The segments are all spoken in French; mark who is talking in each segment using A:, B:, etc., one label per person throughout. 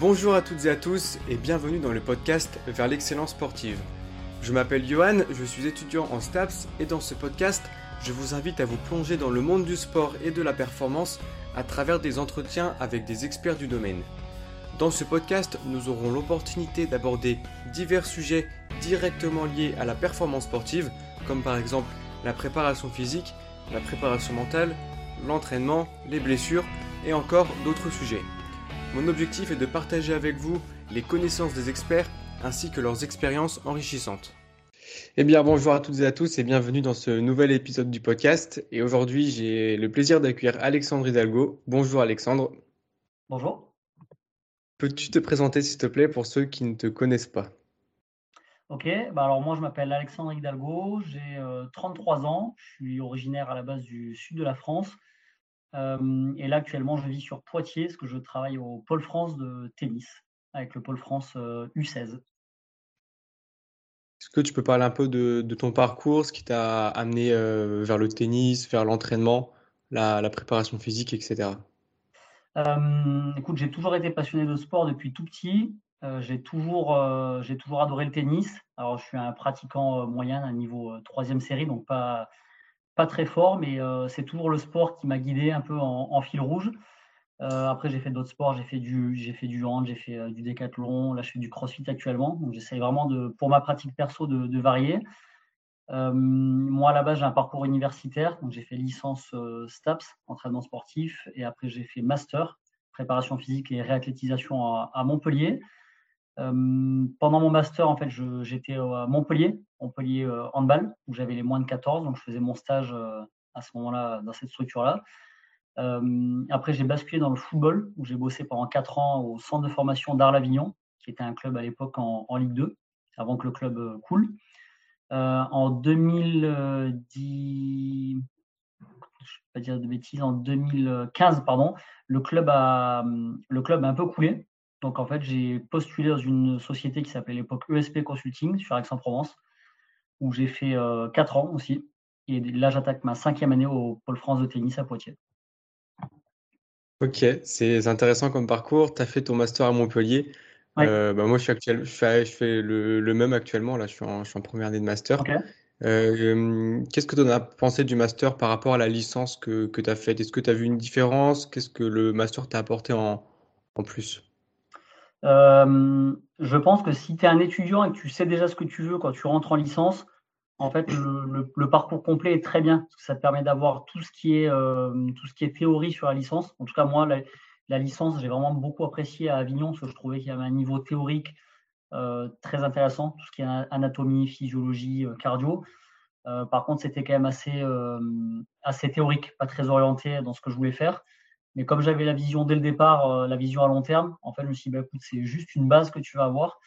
A: Bonjour à toutes et à tous et bienvenue dans le podcast Vers l'excellence sportive. Je m'appelle Johan, je suis étudiant en STAPS et dans ce podcast, je vous invite à vous plonger dans le monde du sport et de la performance à travers des entretiens avec des experts du domaine. Dans ce podcast, nous aurons l'opportunité d'aborder divers sujets directement liés à la performance sportive, comme par exemple la préparation physique, la préparation mentale, l'entraînement, les blessures et encore d'autres sujets. Mon objectif est de partager avec vous les connaissances des experts ainsi que leurs expériences enrichissantes. Eh bien, bonjour à toutes et à tous et bienvenue dans ce nouvel épisode du podcast. Et aujourd'hui, j'ai le plaisir d'accueillir Alexandre Hidalgo. Bonjour Alexandre.
B: Bonjour.
A: Peux-tu te présenter s'il te plaît pour ceux qui ne te connaissent pas?
B: Ok, bah alors moi je m'appelle Alexandre Hidalgo, j'ai 33 euh, ans, je suis originaire à la base du sud de la France. Euh, et là, actuellement, je vis sur Poitiers, parce que je travaille au Pôle France de tennis, avec le Pôle France U16. Euh,
A: Est-ce que tu peux parler un peu de, ton parcours, ce qui t'a amené euh, vers le tennis, vers l'entraînement, la, préparation physique, etc.
B: écoute, j'ai toujours été passionné de sport depuis tout petit. j'ai toujours, j'ai toujours adoré le tennis. Alors, je suis un pratiquant moyen, à niveau troisième série, donc pas, pas très fort, mais euh, c'est toujours le sport qui m'a guidé un peu en, fil rouge. Euh, après, j'ai fait d'autres sports, j'ai fait du, j'ai fait du hand, j'ai fait euh, du décathlon, là je fais du crossfit actuellement. Donc j'essaye vraiment de, pour ma pratique perso, de, varier. moi, à la base, j'ai un parcours universitaire, donc j'ai fait licence STAPS, entraînement sportif, et après j'ai fait master, préparation physique et réathlétisation à Montpellier pendant mon master, en fait, j'étais à Montpellier, Montpellier handball, où j'avais les moins de 14, donc je faisais mon stage à ce moment-là dans cette structure-là. après, j'ai basculé dans le football, où j'ai bossé pendant 4 ans au centre de formation d'Arles-Avignon, qui était un club à l'époque en, Ligue 2, avant que le club coule. en 2010, je vais pas dire de bêtises, en 2015, pardon, le club a, le club a un peu coulé. Donc en fait, j'ai postulé dans une société qui s'appelait à l'époque ESP Consulting sur Aix-en-Provence, où j'ai fait euh, 4 ans aussi. Et là, j'attaque ma cinquième année au Pôle France de tennis à Poitiers.
A: Ok, c'est intéressant comme parcours. Tu as fait ton master à Montpellier. Euh, bah, moi, je, suis actuel, je fais, je fais le, même actuellement. Là, je suis en, je suis en première année de master. Euh, qu'est-ce que tu en as pensé du master par rapport à la licence que, que tu as faite? Est-ce que tu as vu une différence? Qu'est-ce que le master t'a apporté en, en plus?
B: Je pense que si tu es un étudiant et que tu sais déjà ce que tu veux quand tu rentres en licence, en fait, le, parcours complet est très bien parce que ça te permet d'avoir tout ce qui est euh, tout ce qui est théorie sur la licence. En tout cas, moi, la, licence, j'ai vraiment beaucoup apprécié à Avignon parce que je trouvais qu'il y avait un niveau théorique euh, très intéressant, tout ce qui est anatomie, physiologie, cardio. par contre, c'était quand même assez assez théorique, pas très orienté dans ce que je voulais faire. Mais comme j'avais la vision dès le départ, euh, la vision à long terme, en fait, je me suis dit, bah, écoute, c'est juste une base que tu vas avoir.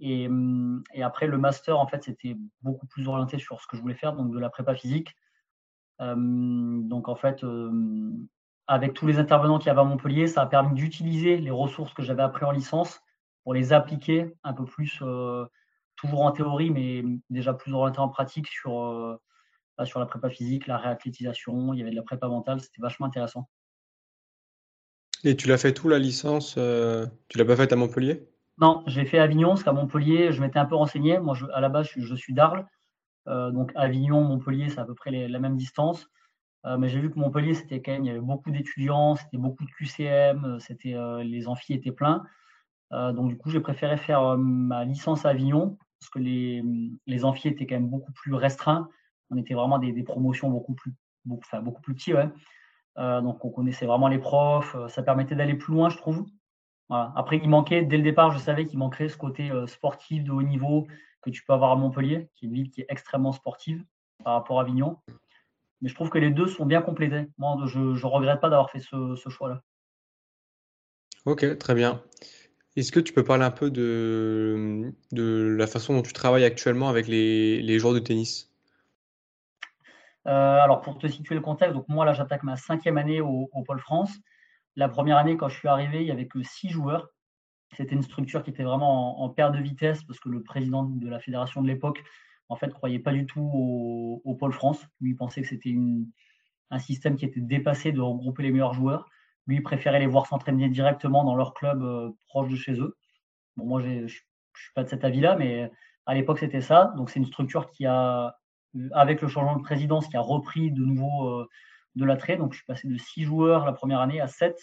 B: Et, hum, et, après, le master, en fait, c'était beaucoup plus orienté sur ce que je voulais faire, donc de la prépa physique. Hum, donc, en fait, hum, avec tous les intervenants qu'il y avait à Montpellier, ça a permis d'utiliser les ressources que j'avais appris en licence pour les appliquer un peu plus, euh, toujours en théorie, mais déjà plus orienté en pratique sur, euh, bah, sur la prépa physique, la réathlétisation. Il y avait de la prépa mentale, c'était vachement intéressant.
A: Et tu l'as fait tout la licence euh, Tu l'as pas faite à Montpellier?
B: Non, j'ai fait Avignon, parce qu'à Montpellier, je m'étais un peu renseigné. Moi, à la base, je, suis d'Arles. Euh, donc Avignon, Montpellier, c'est à peu près la même distance. Euh, mais j'ai vu que Montpellier, c'était quand même, il y avait beaucoup d'étudiants, c'était beaucoup de QCM, c'était, les amphis étaient pleins. donc du coup, j'ai préféré faire ma licence à Avignon, parce que les, les amphis étaient quand même beaucoup plus restreints. On était vraiment des, promotions beaucoup plus, beaucoup, enfin, beaucoup plus. Ouais. Euh, donc on connaissait vraiment les profs, euh, ça permettait d'aller plus loin, je trouve. Après, il manquait, dès le départ, je savais qu'il manquerait ce côté euh, sportif de haut niveau que tu peux avoir à Montpellier, qui est une ville qui est extrêmement sportive par rapport à Avignon. Mais je trouve que les deux sont bien complétés. Moi, je ne regrette pas d'avoir fait ce, choix-là.
A: Ok, très bien. Est-ce que tu peux parler un peu de, la façon dont tu travailles actuellement avec les, joueurs de tennis?
B: Alors, pour te situer le contexte, donc moi, là, j'attaque ma cinquième année au, Pôle France. La première année, quand je suis arrivé, il n'y avait que six joueurs. C'était une structure qui était vraiment en, perte de vitesse parce que le président de la fédération de l'époque, en fait, croyait pas du tout au, Pôle France. Lui, il pensait que c'était un système qui était dépassé de regrouper les meilleurs joueurs. Lui, il préférait les voir s'entraîner directement dans leur club proche de chez eux. Bon, moi, je ne suis pas de cet avis-là, mais à l'époque, c'était ça. Donc, c'est une structure qui a, avec le changement de présidence, qui a repris de nouveau de l'attrait. Donc, je suis passé de 6 joueurs la première année à 7,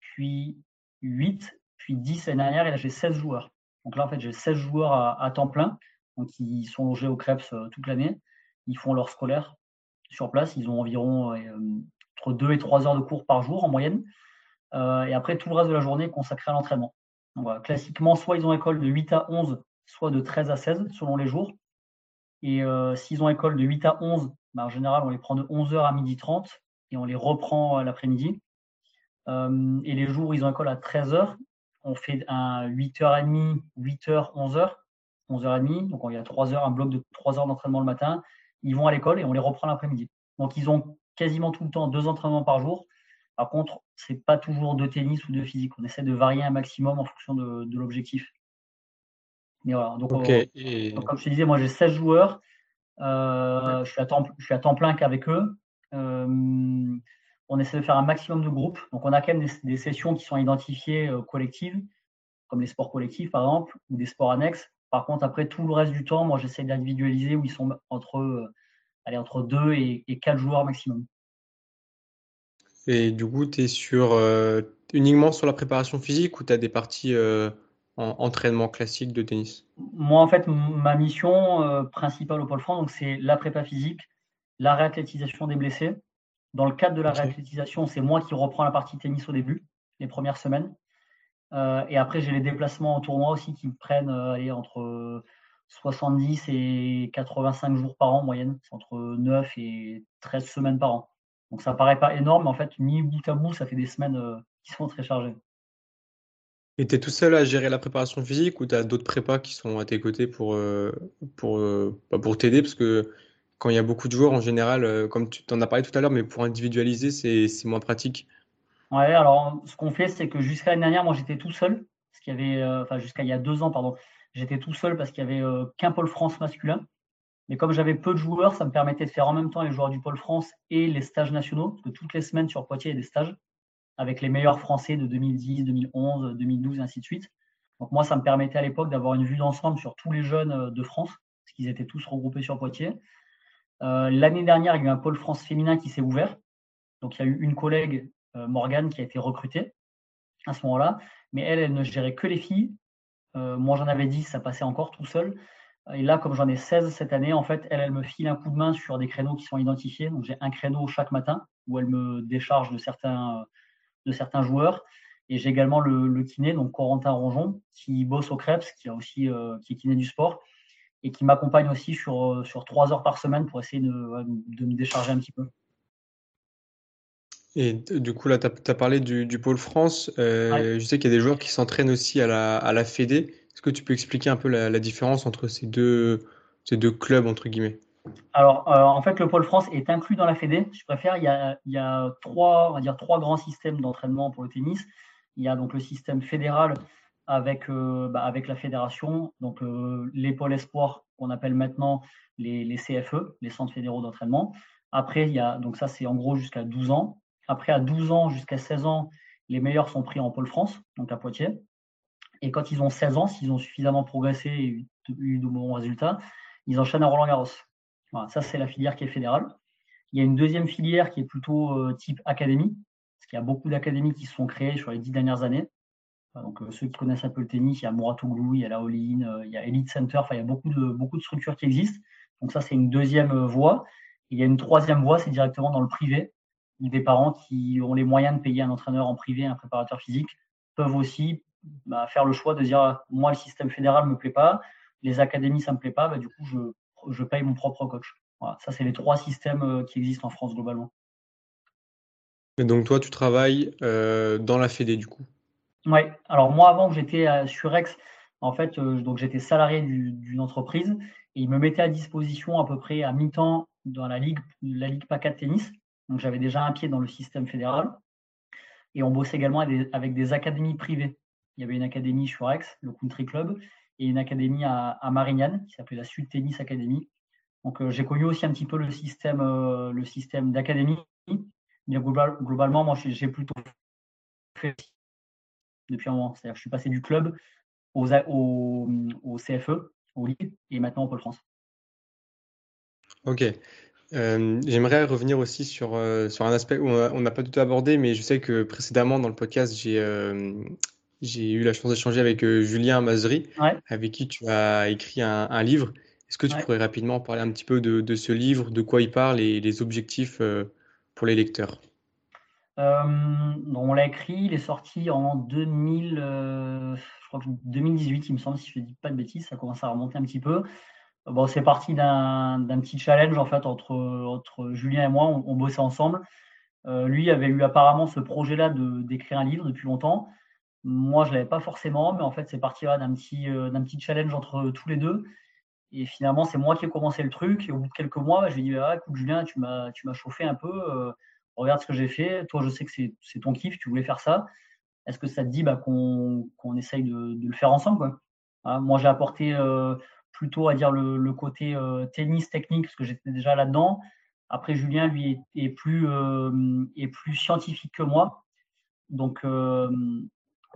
B: puis 8, puis 10 l'année dernière, et là, j'ai 16 joueurs. Donc là, en fait, j'ai 16 joueurs à, temps plein, donc ils sont logés au Krebs euh, toute l'année. Ils font leur scolaire sur place. Ils ont environ euh, entre 2 et 3 heures de cours par jour en moyenne. Euh, et après, tout le reste de la journée est consacré à l'entraînement. Classiquement, soit ils ont école de 8 à 11, soit de 13 à 16, selon les jours. Et s'ils ont école de 8 à 11, bah, en général, on les prend de 11h à 12h30 et on les reprend l'après-midi. et les jours où ils ont école à 13h, on fait un 8h30, 8h, 11h, 11h30. Donc, il y a 3 heures, un bloc de 3 heures d'entraînement le matin. Ils vont à l'école et on les reprend l'après-midi. Donc, ils ont quasiment tout le temps deux entraînements par jour. Par contre, ce n'est pas toujours de tennis ou de physique. On essaie de varier un maximum en fonction de, l'objectif. Mais voilà. Donc, euh, comme je te disais, moi, j'ai 16 joueurs. Euh, je, suis à temps, je suis à temps plein qu'avec eux. Euh, on essaie de faire un maximum de groupes. Donc, on a quand même des, sessions qui sont identifiées euh, collectives, comme les sports collectifs, par exemple, ou des sports annexes. Par contre, après, tout le reste du temps, moi, j'essaie d'individualiser où ils sont entre, euh, allez, entre 2 et, et 4 joueurs maximum.
A: Et du coup, tu es sur, euh, uniquement sur la préparation physique ou tu as des parties en entraînement classique de tennis?
B: Moi, en fait, ma mission principale au Pôle France, c'est la prépa physique, la réathlétisation des blessés dans le cadre de la réathlétisation, c'est moi qui reprends la partie tennis au début, les premières semaines. Euh, et après, j'ai les déplacements en tournoi aussi qui prennent euh, entre 70 et 85 jours par an en moyenne. C'est entre 9 et 13 semaines par an. Donc ça paraît pas énorme, mais en fait, mis bout à bout, ça fait des semaines euh, qui sont très chargées.
A: Et tu es tout seul à gérer la préparation physique ou tu as d'autres prépas qui sont à tes côtés pour, pour, bah, pour t'aider? Parce que quand il y a beaucoup de joueurs, en général, euh, comme tu en as parlé tout à l'heure, mais pour individualiser, c'est moins pratique.
B: Ouais, alors ce qu'on fait, c'est que jusqu'à l'année dernière, moi j'étais tout seul, parce qu'il y avait, euh, enfin jusqu'à il y a deux ans, pardon, j'étais tout seul parce qu'il y avait euh, qu'un pôle France masculin. Mais comme j'avais peu de joueurs, ça me permettait de faire en même temps les joueurs du pôle France et les stages nationaux, parce que toutes les semaines sur Poitiers, il y a des stages avec les meilleurs Français de 2010, 2011, 2012, et ainsi de suite. Donc moi, ça me permettait à l'époque d'avoir une vue d'ensemble sur tous les jeunes de France, parce qu'ils étaient tous regroupés sur Poitiers. Euh, l'année dernière, il y a eu un pôle France féminin qui s'est ouvert. Donc, il y a eu une collègue, euh, Morgane, qui a été recrutée à ce moment-là. Mais elle, elle ne gérait que les filles. Euh, moi, j'en avais 10, ça passait encore tout seul. Et là, comme j'en ai 16 cette année, en fait, elle, elle me file un coup de main sur des créneaux qui sont identifiés. Donc, j'ai un créneau chaque matin où elle me décharge de certains, de certains joueurs. Et j'ai également le, kiné, donc Corentin Ronjon, qui bosse au Krebs, qui, a aussi, qui est kiné du sport et qui m'accompagne aussi sur, euh, sur trois heures par semaine pour essayer de, de me décharger un petit peu.
A: Et du coup, là, tu as, parlé du, du, Pôle France. Euh, je sais qu'il y a des joueurs qui s'entraînent aussi à la, à la Fédé. Est-ce que tu peux expliquer un peu la, différence entre ces deux, ces deux clubs, entre guillemets?
B: Alors, euh, en fait, le Pôle France est inclus dans la Fédé. Je préfère, il y a, trois, on va dire, trois grands systèmes d'entraînement pour le tennis. Il y a donc le système fédéral avec, euh, bah, avec la fédération, donc euh, les pôles espoirs qu'on appelle maintenant les, les, CFE, les centres fédéraux d'entraînement. Après, il y a, donc ça c'est en gros jusqu'à 12 ans. Après, à 12 ans jusqu'à 16 ans, les meilleurs sont pris en pôle France, donc à Poitiers. Et quand ils ont 16 ans, s'ils ont suffisamment progressé et eu, de bons résultats, ils enchaînent à Roland Garros. Voilà, ça, c'est la filière qui est fédérale. Il y a une deuxième filière qui est plutôt euh, type académie, parce qu'il y a beaucoup d'académies qui se sont créées sur les dix dernières années. Donc, euh, ceux qui connaissent un peu le tennis, il y a Mouratoglou, il y a la All-In, euh, il y a Elite Center, enfin, il y a beaucoup de, beaucoup de structures qui existent. Donc, ça, c'est une deuxième voie. il y a une troisième voie, c'est directement dans le privé. Des parents qui ont les moyens de payer un entraîneur en privé, un préparateur physique, peuvent aussi bah, faire le choix de dire moi, le système fédéral ne me plaît pas, les académies, ça ne me plaît pas, bah, du coup, je, je paye mon propre coach. Voilà, ça, c'est les trois systèmes qui existent en France globalement.
A: Et donc, toi, tu travailles dans la Fédé, du coup?
B: Oui, alors moi avant que j'étais euh, sur Ex, en fait, euh, donc j'étais salarié d'une entreprise et ils me mettaient à disposition à peu près à mi-temps dans la ligue, la ligue PACA de tennis. Donc j'avais déjà un pied dans le système fédéral et on bossait également avec des, académies privées. Il y avait une académie sur Aix, le Country Club, et une académie à, Marignane qui s'appelait la Sud Tennis Academy. Donc euh, j'ai connu aussi un petit peu le système, le système d'académie. Mais globalement, moi j'ai plutôt fais depuis un moment. C'est-à-dire je suis passé du club au, CFE, au Ligue, et maintenant au Pôle France.
A: Ok. Euh, j'aimerais revenir aussi sur, euh, sur un aspect où on n'a pas du tout abordé, mais je sais que précédemment dans le podcast, j'ai euh, j'ai eu la chance d'échanger avec Julien Mazery, avec qui tu as écrit un, livre. Est-ce que tu pourrais rapidement parler un petit peu de, de, ce livre, de quoi il parle et les objectifs pour les lecteurs?
B: On l'a écrit, il est sorti en 2000, je crois que 2018, il me semble, si je ne dis pas de bêtises, ça commence à remonter un petit peu. Bon, c'est parti d'un petit challenge en fait entre, entre Julien et moi, on, bossait ensemble. Euh, lui avait eu apparemment ce projet-là d'écrire un livre depuis longtemps. Moi, je ne l'avais pas forcément, mais en fait, c'est parti d'un petit, euh, d'un petit challenge entre tous les deux. Et finalement, c'est moi qui ai commencé le truc. Et au bout de quelques mois, bah, je lui ai dit ah, écoute, Julien, tu m'as, chauffé un peu. Euh, regarde ce que j'ai fait. Toi, je sais que c'est, ton kiff, tu voulais faire ça. Est-ce que ça te dit bah, qu'on, qu'on essaye de, le faire ensemble quoi? Moi, j'ai apporté plutôt à dire le, côté euh, tennis technique, parce que j'étais déjà là-dedans. Après, Julien, lui, est, plus, euh, est plus scientifique que moi. Donc, euh,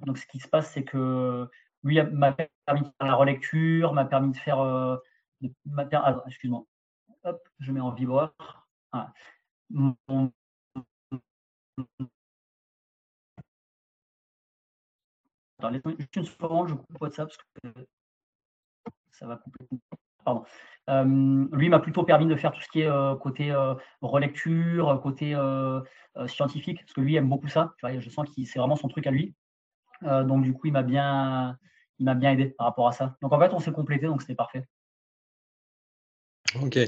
B: donc ce qui se passe, c'est que lui m'a permis de faire la relecture, m'a permis de faire. Ah, excuse-moi. Hop, je mets en vibreur. Ah. Attends, laisse-moi juste une seconde, je coupe WhatsApp parce que ça va complètement. Pardon. Euh, lui m'a plutôt permis de faire tout ce qui est euh, côté relecture, côté scientifique, parce que lui aime beaucoup ça. Je sens que c'est vraiment son truc à lui. Donc du coup, il m'a bien, il m'a bien aidé par rapport à ça. Donc en fait, on s'est complété, donc c'était parfait.
A: Ok.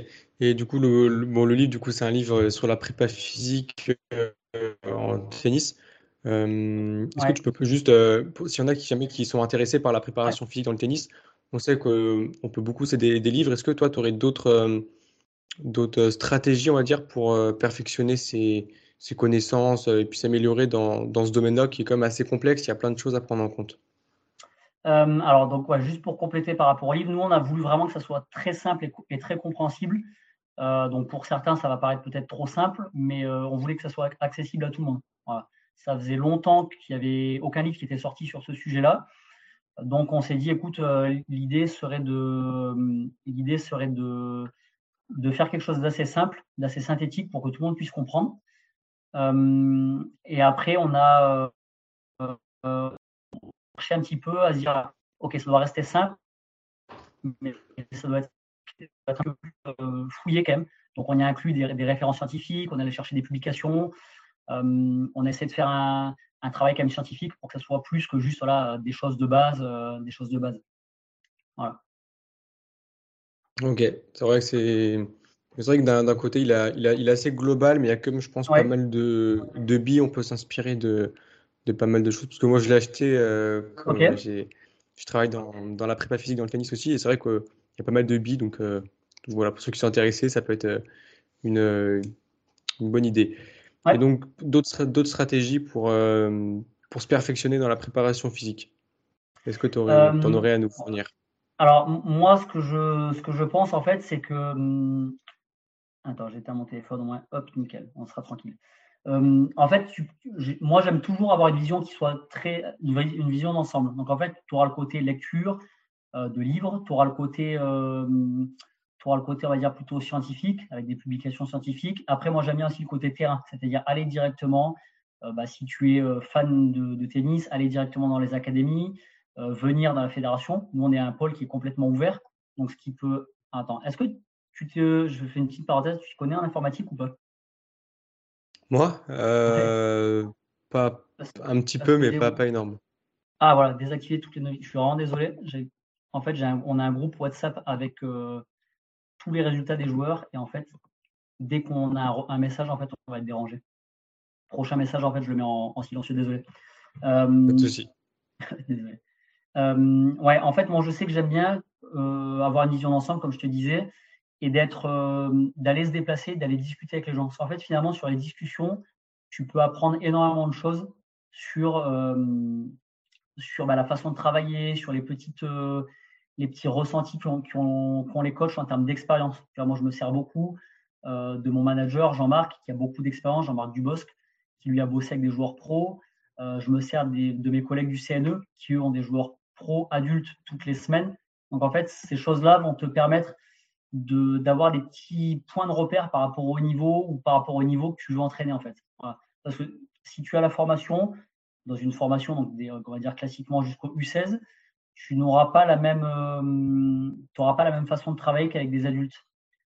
A: Et du coup, le, bon, le livre, du coup, c'est un livre sur la prépa physique en tennis. Est-ce que tu peux juste, s'il y en a qui jamais qui sont intéressés par la préparation physique dans le tennis, on sait qu'on peut beaucoup c'est des, livres. Est-ce que toi, tu aurais d'autres euh, d'autres stratégies, on va dire, pour euh, perfectionner ses, connaissances euh, et puis s'améliorer dans, ce domaine-là qui est quand même assez complexe, il y a plein de choses à prendre en compte
B: alors, donc, juste pour compléter par rapport au livre, nous, on a voulu vraiment que ça soit très simple et, très compréhensible. donc, pour certains, ça va paraître peut-être trop simple, mais on voulait que ça soit accessible à tout le monde. Ça faisait longtemps qu'il n'y avait aucun livre qui était sorti sur ce sujet-là. Donc on s'est dit, écoute, euh, l'idée serait de, l'idée serait de, de faire quelque chose d'assez simple, d'assez synthétique pour que tout le monde puisse comprendre. Euh, et après, on a euh, cherché un petit peu à se dire, ok, ça doit rester simple, mais ça doit être, un peu plus fouillé quand même. Donc on y a inclus des, références scientifiques, on allait chercher des publications, on essaie de faire un, travail quand même scientifique pour que ça soit plus que juste voilà, des choses de base, euh, des choses de base. Voilà.
A: Ok, c'est vrai que c'est. C'est vrai que d'un côté, il, a, il, a, il est assez global, mais il y a comme, je pense, pas mal de, de billes. On peut s'inspirer de, de pas mal de choses. Parce que moi, je l'ai acheté euh, quand j'ai, je travaille dans, dans, la prépa physique, dans le tennis aussi. Et c'est vrai qu'il y a pas mal de billes. Donc, euh, voilà, pour ceux qui sont intéressés, ça peut être une, une bonne idée. Et donc, d'autres stratégies pour, euh, pour se perfectionner dans la préparation physique? Est-ce que tu en euh, aurais à nous fournir?
B: Alors, moi, ce que, je, ce que je pense, en fait, c'est que. Hum, attends, j'éteins mon téléphone. Hop, nickel, on sera tranquille. Hum, en fait, moi, j'aime toujours avoir une vision qui soit très. une vision d'ensemble. Donc, en fait, tu auras le côté lecture euh, de livres, tu auras le côté pour le côté, on va dire, plutôt scientifique, avec des publications scientifiques. Après, moi, j'aime bien aussi le côté terrain, c'est-à-dire aller directement, euh, bah, si tu es euh, fan de, tennis, aller directement dans les académies, euh, venir dans la fédération. Nous, on est un pôle qui est complètement ouvert. Donc, ce qui peut. Attends, est-ce que tu te. Je fais une petite parenthèse, tu connais en informatique ou pas?
A: Moi? Pas, Un petit peu, mais pas, pas énorme.
B: Ah, voilà, désactiver toutes les. Je suis vraiment désolé. En fait, on a un groupe WhatsApp avec tous les résultats des joueurs. Et en fait, dès qu'on a un, message, en fait, on va être dérangé. Prochain message, en fait, je le mets en, silencieux, désolé.
A: Euh, Pas de souci.
B: désolé. Euh, ouais, en fait, moi, je sais que j'aime bien euh, avoir une vision d'ensemble, comme je te disais, et d'être, d'aller se déplacer, d'aller discuter avec les gens. Parce qu'en fait, finalement, sur les discussions, tu peux apprendre énormément de choses sur, sur bah, la façon de travailler, sur les petites, les petits ressentis qu'ont les coachs en termes d'expérience. Moi, je me sers beaucoup euh, de mon manager, Jean-Marc, qui a beaucoup d'expérience, Jean-Marc Dubosc, qui lui a bossé avec des joueurs pros. je me sers de mes collègues du CNE qui, eux, ont des joueurs pro adultes toutes les semaines. Donc, en fait, ces choses-là vont te permettre d'avoir des petits points de repère par rapport au niveau ou par rapport au niveau que tu veux entraîner, en fait. Parce que si tu as la formation, dans une formation, donc on va dire classiquement jusqu'au U16, tu n'auras pas la même, euh, pas la même façon de travailler qu'avec des adultes.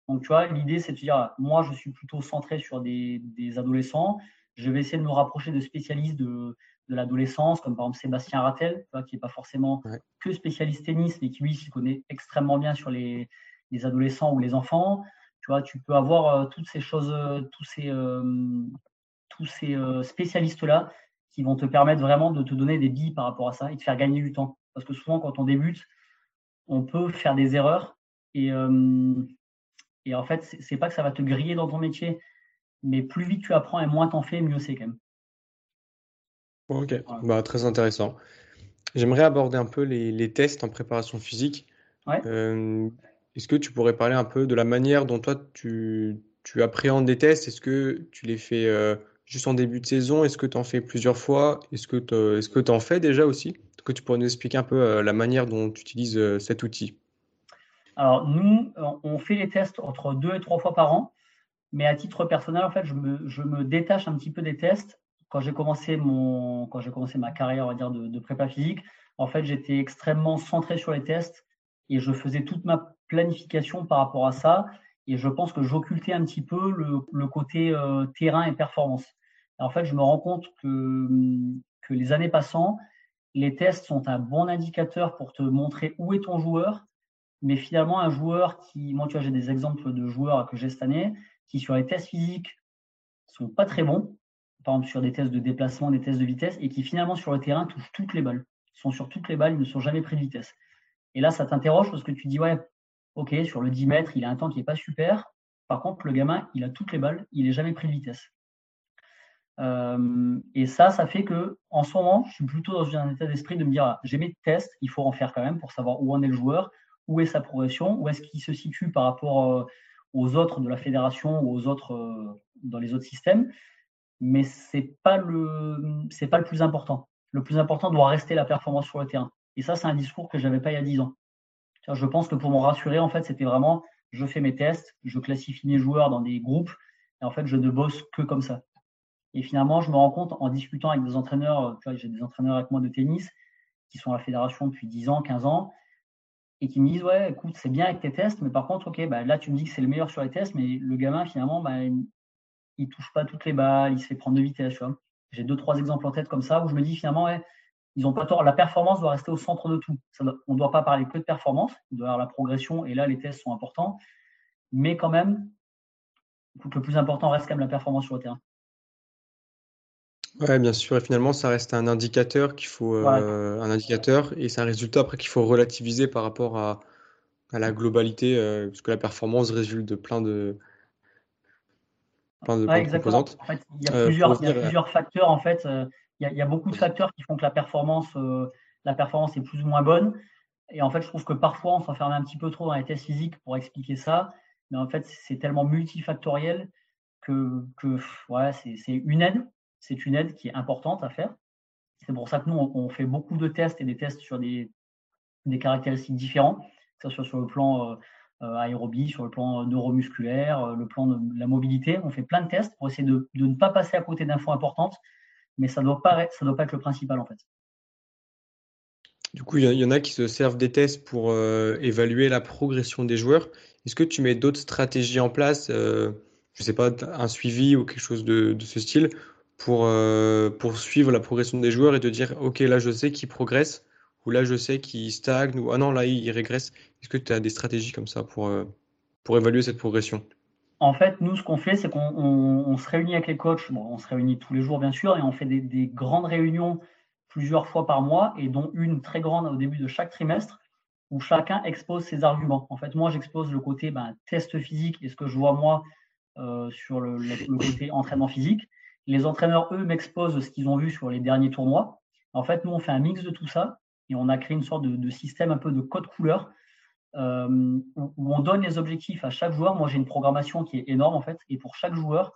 B: Donc, tu vois, l'idée, c'est de dire, moi, je suis plutôt centré sur des, adolescents. Je vais essayer de me rapprocher de spécialistes de, l'adolescence, comme par exemple Sébastien Rattel, qui n'est pas forcément que spécialiste tennis, mais qui, lui, s'y connaît extrêmement bien sur les, adolescents ou les enfants. Tu vois, tu peux avoir euh, toutes ces choses, euh, tous ces, tous ces spécialistes-là qui vont te permettre vraiment de te donner des billes par rapport à ça et de faire gagner du temps. Parce que souvent, quand on débute, on peut faire des erreurs et, et en fait, c'est pas que ça va te griller dans ton métier, mais plus vite tu apprends et moins t'en fais, mieux c'est quand même.
A: Ok, bah, très intéressant. J'aimerais aborder un peu les, tests en préparation physique. Est-ce que tu pourrais parler un peu de la manière dont toi tu, tu appréhendes des tests? Est-ce que tu les fais juste en début de saison? Est-ce que tu en fais plusieurs fois? Est-ce que tu en fais déjà aussi? Est-ce que tu pourrais nous expliquer un peu euh, la manière dont tu utilises euh, cet outil?
B: Alors, nous, on fait les tests entre deux et trois fois par an. Mais à titre personnel, en fait, je me, détache un petit peu des tests. Quand j'ai commencé, ma carrière, on va dire, de, prépa physique, en fait, j'étais extrêmement centré sur les tests et je faisais toute ma planification par rapport à ça. Et je pense que j'occultais un petit peu le, côté euh, terrain et performance en fait, je me rends compte que, que les années passant, les tests sont un bon indicateur pour te montrer où est ton joueur. Mais finalement, un joueur qui, moi, tu vois, j'ai des exemples de joueurs que j'ai cette année, qui sur les tests physiques sont pas très bons, par exemple sur des tests de déplacement, des tests de vitesse, et qui finalement sur le terrain touchent toutes les balles. Ils sont sur toutes les balles, ils ne sont jamais pris de vitesse. Et là, ça t'interroge parce que tu dis, ouais, ok, sur le 10 mètres, il a un temps qui n'est pas super. Par contre, le gamin, il a toutes les balles, il n'est jamais pris de vitesse. Euh, et ça, ça fait que en ce moment, je suis plutôt dans un état d'esprit de me dire ah, j'ai mes tests, il faut en faire quand même pour savoir où en est le joueur, où est sa progression, où est-ce qu'il se situe par rapport euh, aux autres de la fédération ou aux autres euh, dans les autres systèmes. Mais c'est pas le c'est pas le plus important. Le plus important doit rester la performance sur le terrain. Et ça, c'est un discours que j'avais pas il y a 10 ans. Je pense que pour m'en rassurer, en fait, c'était vraiment je fais mes tests, je classifie mes joueurs dans des groupes, et en fait, je ne bosse que comme ça. Et finalement, je me rends compte en discutant avec des entraîneurs, j'ai des entraîneurs avec moi de tennis qui sont à la fédération depuis 10 ans, 15 ans, et qui me disent Ouais, écoute, c'est bien avec tes tests, mais par contre, ok, bah, là, tu me dis que c'est le meilleur sur les tests, mais le gamin, finalement, bah, il ne touche pas toutes les balles, il se fait prendre de vitesse. J'ai deux, trois exemples en tête comme ça où je me dis finalement, ouais, ils ont pas tort. La performance doit rester au centre de tout. on ne doit pas parler que de performance, il doit y avoir la progression, et là, les tests sont importants, mais quand même, le plus important reste quand même la performance sur le terrain.
A: Ouais, bien sûr. Et finalement, ça reste un indicateur qu'il faut, euh, un indicateur, et c'est un résultat après qu'il faut relativiser par rapport à, à la globalité, euh, parce que la performance résulte de plein de,
B: plein de, composantes. En fait, il y a euh, plusieurs, il y a plusieurs facteurs. En fait, il y, a, beaucoup de facteurs qui font que la performance, la performance est plus ou moins bonne. Et en fait, je trouve que parfois, on s'enferme un petit peu trop dans les tests physiques pour expliquer ça. Mais en fait, c'est tellement multifactoriel que, que ouais, c'est une aide c'est une aide qui est importante à faire. C'est pour ça que nous, on, fait beaucoup de tests et des tests sur des, caractéristiques différentes, que ce soit sur le plan euh, euh, aérobie, sur le plan neuromusculaire, euh, le plan de la mobilité. On fait plein de tests pour essayer de, ne pas passer à côté d'infos importantes, mais ça ne doit, pas, être le principal en fait.
A: Du coup, il y, en a qui se servent des tests pour évaluer la progression des joueurs. Est-ce que tu mets d'autres stratégies en place Je ne sais pas, un suivi ou quelque chose de ce style pour, euh, pour suivre la progression des joueurs et de dire, OK, là, je sais qu'ils progressent, ou là, je sais qu'ils stagnent, ou ah non, là, ils régressent. Est-ce que tu as des stratégies comme ça pour, euh, pour évaluer cette progression?
B: En fait, nous, ce qu'on fait, c'est qu'on se réunit avec les coachs. Bon, on se réunit tous les jours, bien sûr, et on fait des, des, grandes réunions plusieurs fois par mois, et dont une très grande au début de chaque trimestre, où chacun expose ses arguments. En fait, moi, j'expose le côté ben, test physique et ce que je vois moi euh, sur le, le, côté entraînement physique. Les entraîneurs, eux, m'exposent ce qu'ils ont vu sur les derniers tournois. En fait, nous, on fait un mix de tout ça et on a créé une sorte de, système un peu de code couleur euh, où, on donne les objectifs à chaque joueur. Moi, j'ai une programmation qui est énorme, en fait. Et pour chaque joueur,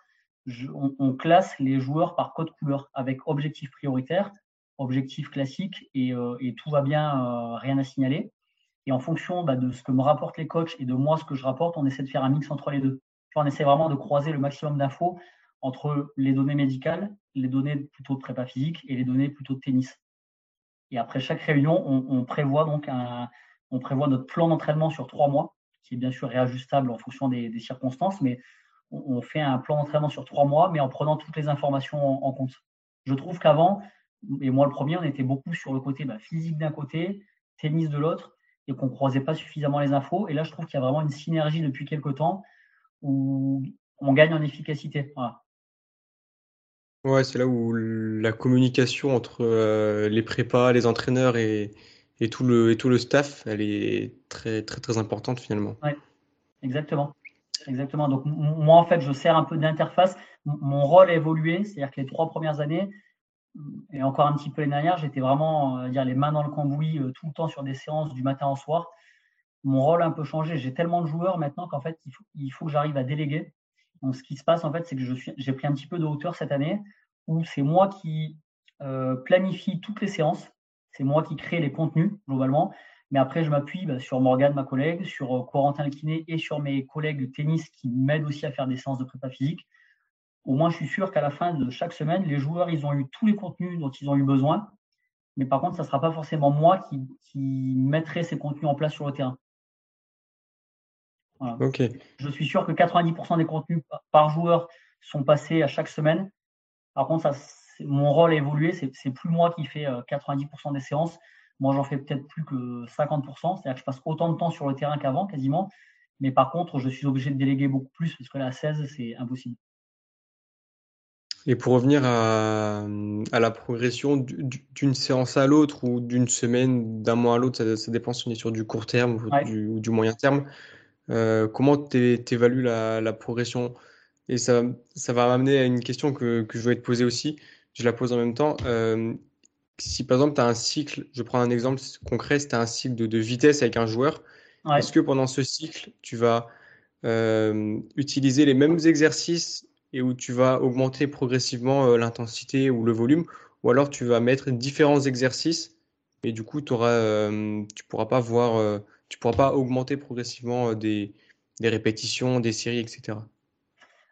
B: on, classe les joueurs par code couleur avec objectif prioritaire, objectif classique et, tout va bien, rien à signaler. Et en fonction bah, de ce que me rapportent les coachs et de moi, ce que je rapporte, on essaie de faire un mix entre les deux. On essaie vraiment de croiser le maximum d'infos entre les données médicales, les données plutôt de prépa physique et les données plutôt de tennis. Et après chaque réunion, on, prévoit donc un, on prévoit notre plan d'entraînement sur trois mois, qui est bien sûr réajustable en fonction des, circonstances, mais on, fait un plan d'entraînement sur trois mois, mais en prenant toutes les informations en, compte. Je trouve qu'avant, et moi le premier, on était beaucoup sur le côté bah, physique d'un côté, tennis de l'autre, et qu'on ne croisait pas suffisamment les infos. Et là, je trouve qu'il y a vraiment une synergie depuis quelques temps où on gagne en efficacité.
A: Ouais, c'est là où la communication entre euh, les prépas, les entraîneurs et, et, tout le, et tout le staff, elle est très, très, très importante finalement.
B: Ouais, exactement. Exactement. Donc, moi, en fait, je sers un peu d'interface. Mon rôle a évolué, c'est-à-dire que les trois premières années, et encore un petit peu les dernières, j'étais vraiment dire, les mains dans le cambouis euh, tout le temps sur des séances du matin au soir. Mon rôle a un peu changé. J'ai tellement de joueurs maintenant qu'en fait, il faut, il faut que j'arrive à déléguer. Donc, ce qui se passe, en fait, c'est que j'ai pris un petit peu de hauteur cette année où c'est moi qui euh, planifie toutes les séances. C'est moi qui crée les contenus globalement. Mais après, je m'appuie bah, sur Morgane, ma collègue, sur euh, Corentin Lequinet et sur mes collègues de tennis qui m'aident aussi à faire des séances de prépa physique au moins je suis sûr qu'à la fin de chaque semaine, les joueurs, ils ont eu tous les contenus dont ils ont eu besoin. Mais par contre, ça ne sera pas forcément moi qui, qui mettrai ces contenus en place sur le terrain. Je suis sûr que 90% des contenus par joueur sont passés à chaque semaine. Par contre, ça, mon rôle a évolué. C'est plus moi qui fais 90% euh, des séances. Moi, j'en fais peut-être plus que 50%. C'est-à-dire que je passe autant de temps sur le terrain qu'avant, quasiment. Mais par contre, je suis obligé de déléguer beaucoup plus parce que là, à 16, c'est impossible.
A: Et pour revenir à, la progression d'une séance à l'autre ou d'une semaine, d'un mois à l'autre, ça, dépend si on est sur du court terme ou du, moyen terme. Euh, comment tu évalues la, progression? Et ça, ça va m'amener à une question que, je vais te poser aussi. Je la pose en même temps. Euh, si par exemple tu as un cycle, je prends un exemple concret, si tu as un cycle de, vitesse avec un joueur, est-ce que pendant ce cycle, tu vas euh, utiliser les mêmes exercices et où tu vas augmenter progressivement euh, l'intensité ou le volume, ou alors tu vas mettre différents exercices et du coup tu euh, tu pourras pas voir, tu pourras pas augmenter progressivement des, des, répétitions, des séries, etc.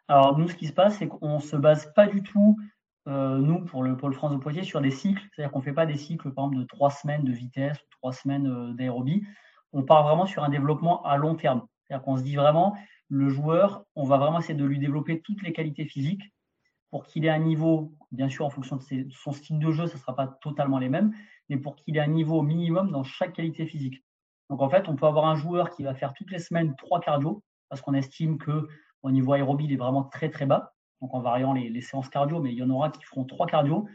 B: Alors nous, ce qui se passe, c'est qu'on se base pas du tout, nous pour le pôle France de Poitiers, sur des cycles. C'est-à-dire qu'on fait pas des cycles, par exemple, de trois semaines de vitesse, trois semaines d'aérobie. On part vraiment sur un développement à long terme. C'est-à-dire qu'on se dit vraiment, le joueur, on va vraiment essayer de lui développer toutes les qualités physiques pour qu'il ait un niveau, bien sûr en fonction de, son style de jeu, ça ne sera pas totalement les mêmes, mais pour qu'il ait un niveau minimum dans chaque qualité physique. Donc en fait, on peut avoir un joueur qui va faire toutes les semaines trois cardio, parce qu'on estime que au niveau aérobie, il est vraiment très très bas, donc en variant les, séances cardio, mais il y en aura qui feront trois cardio.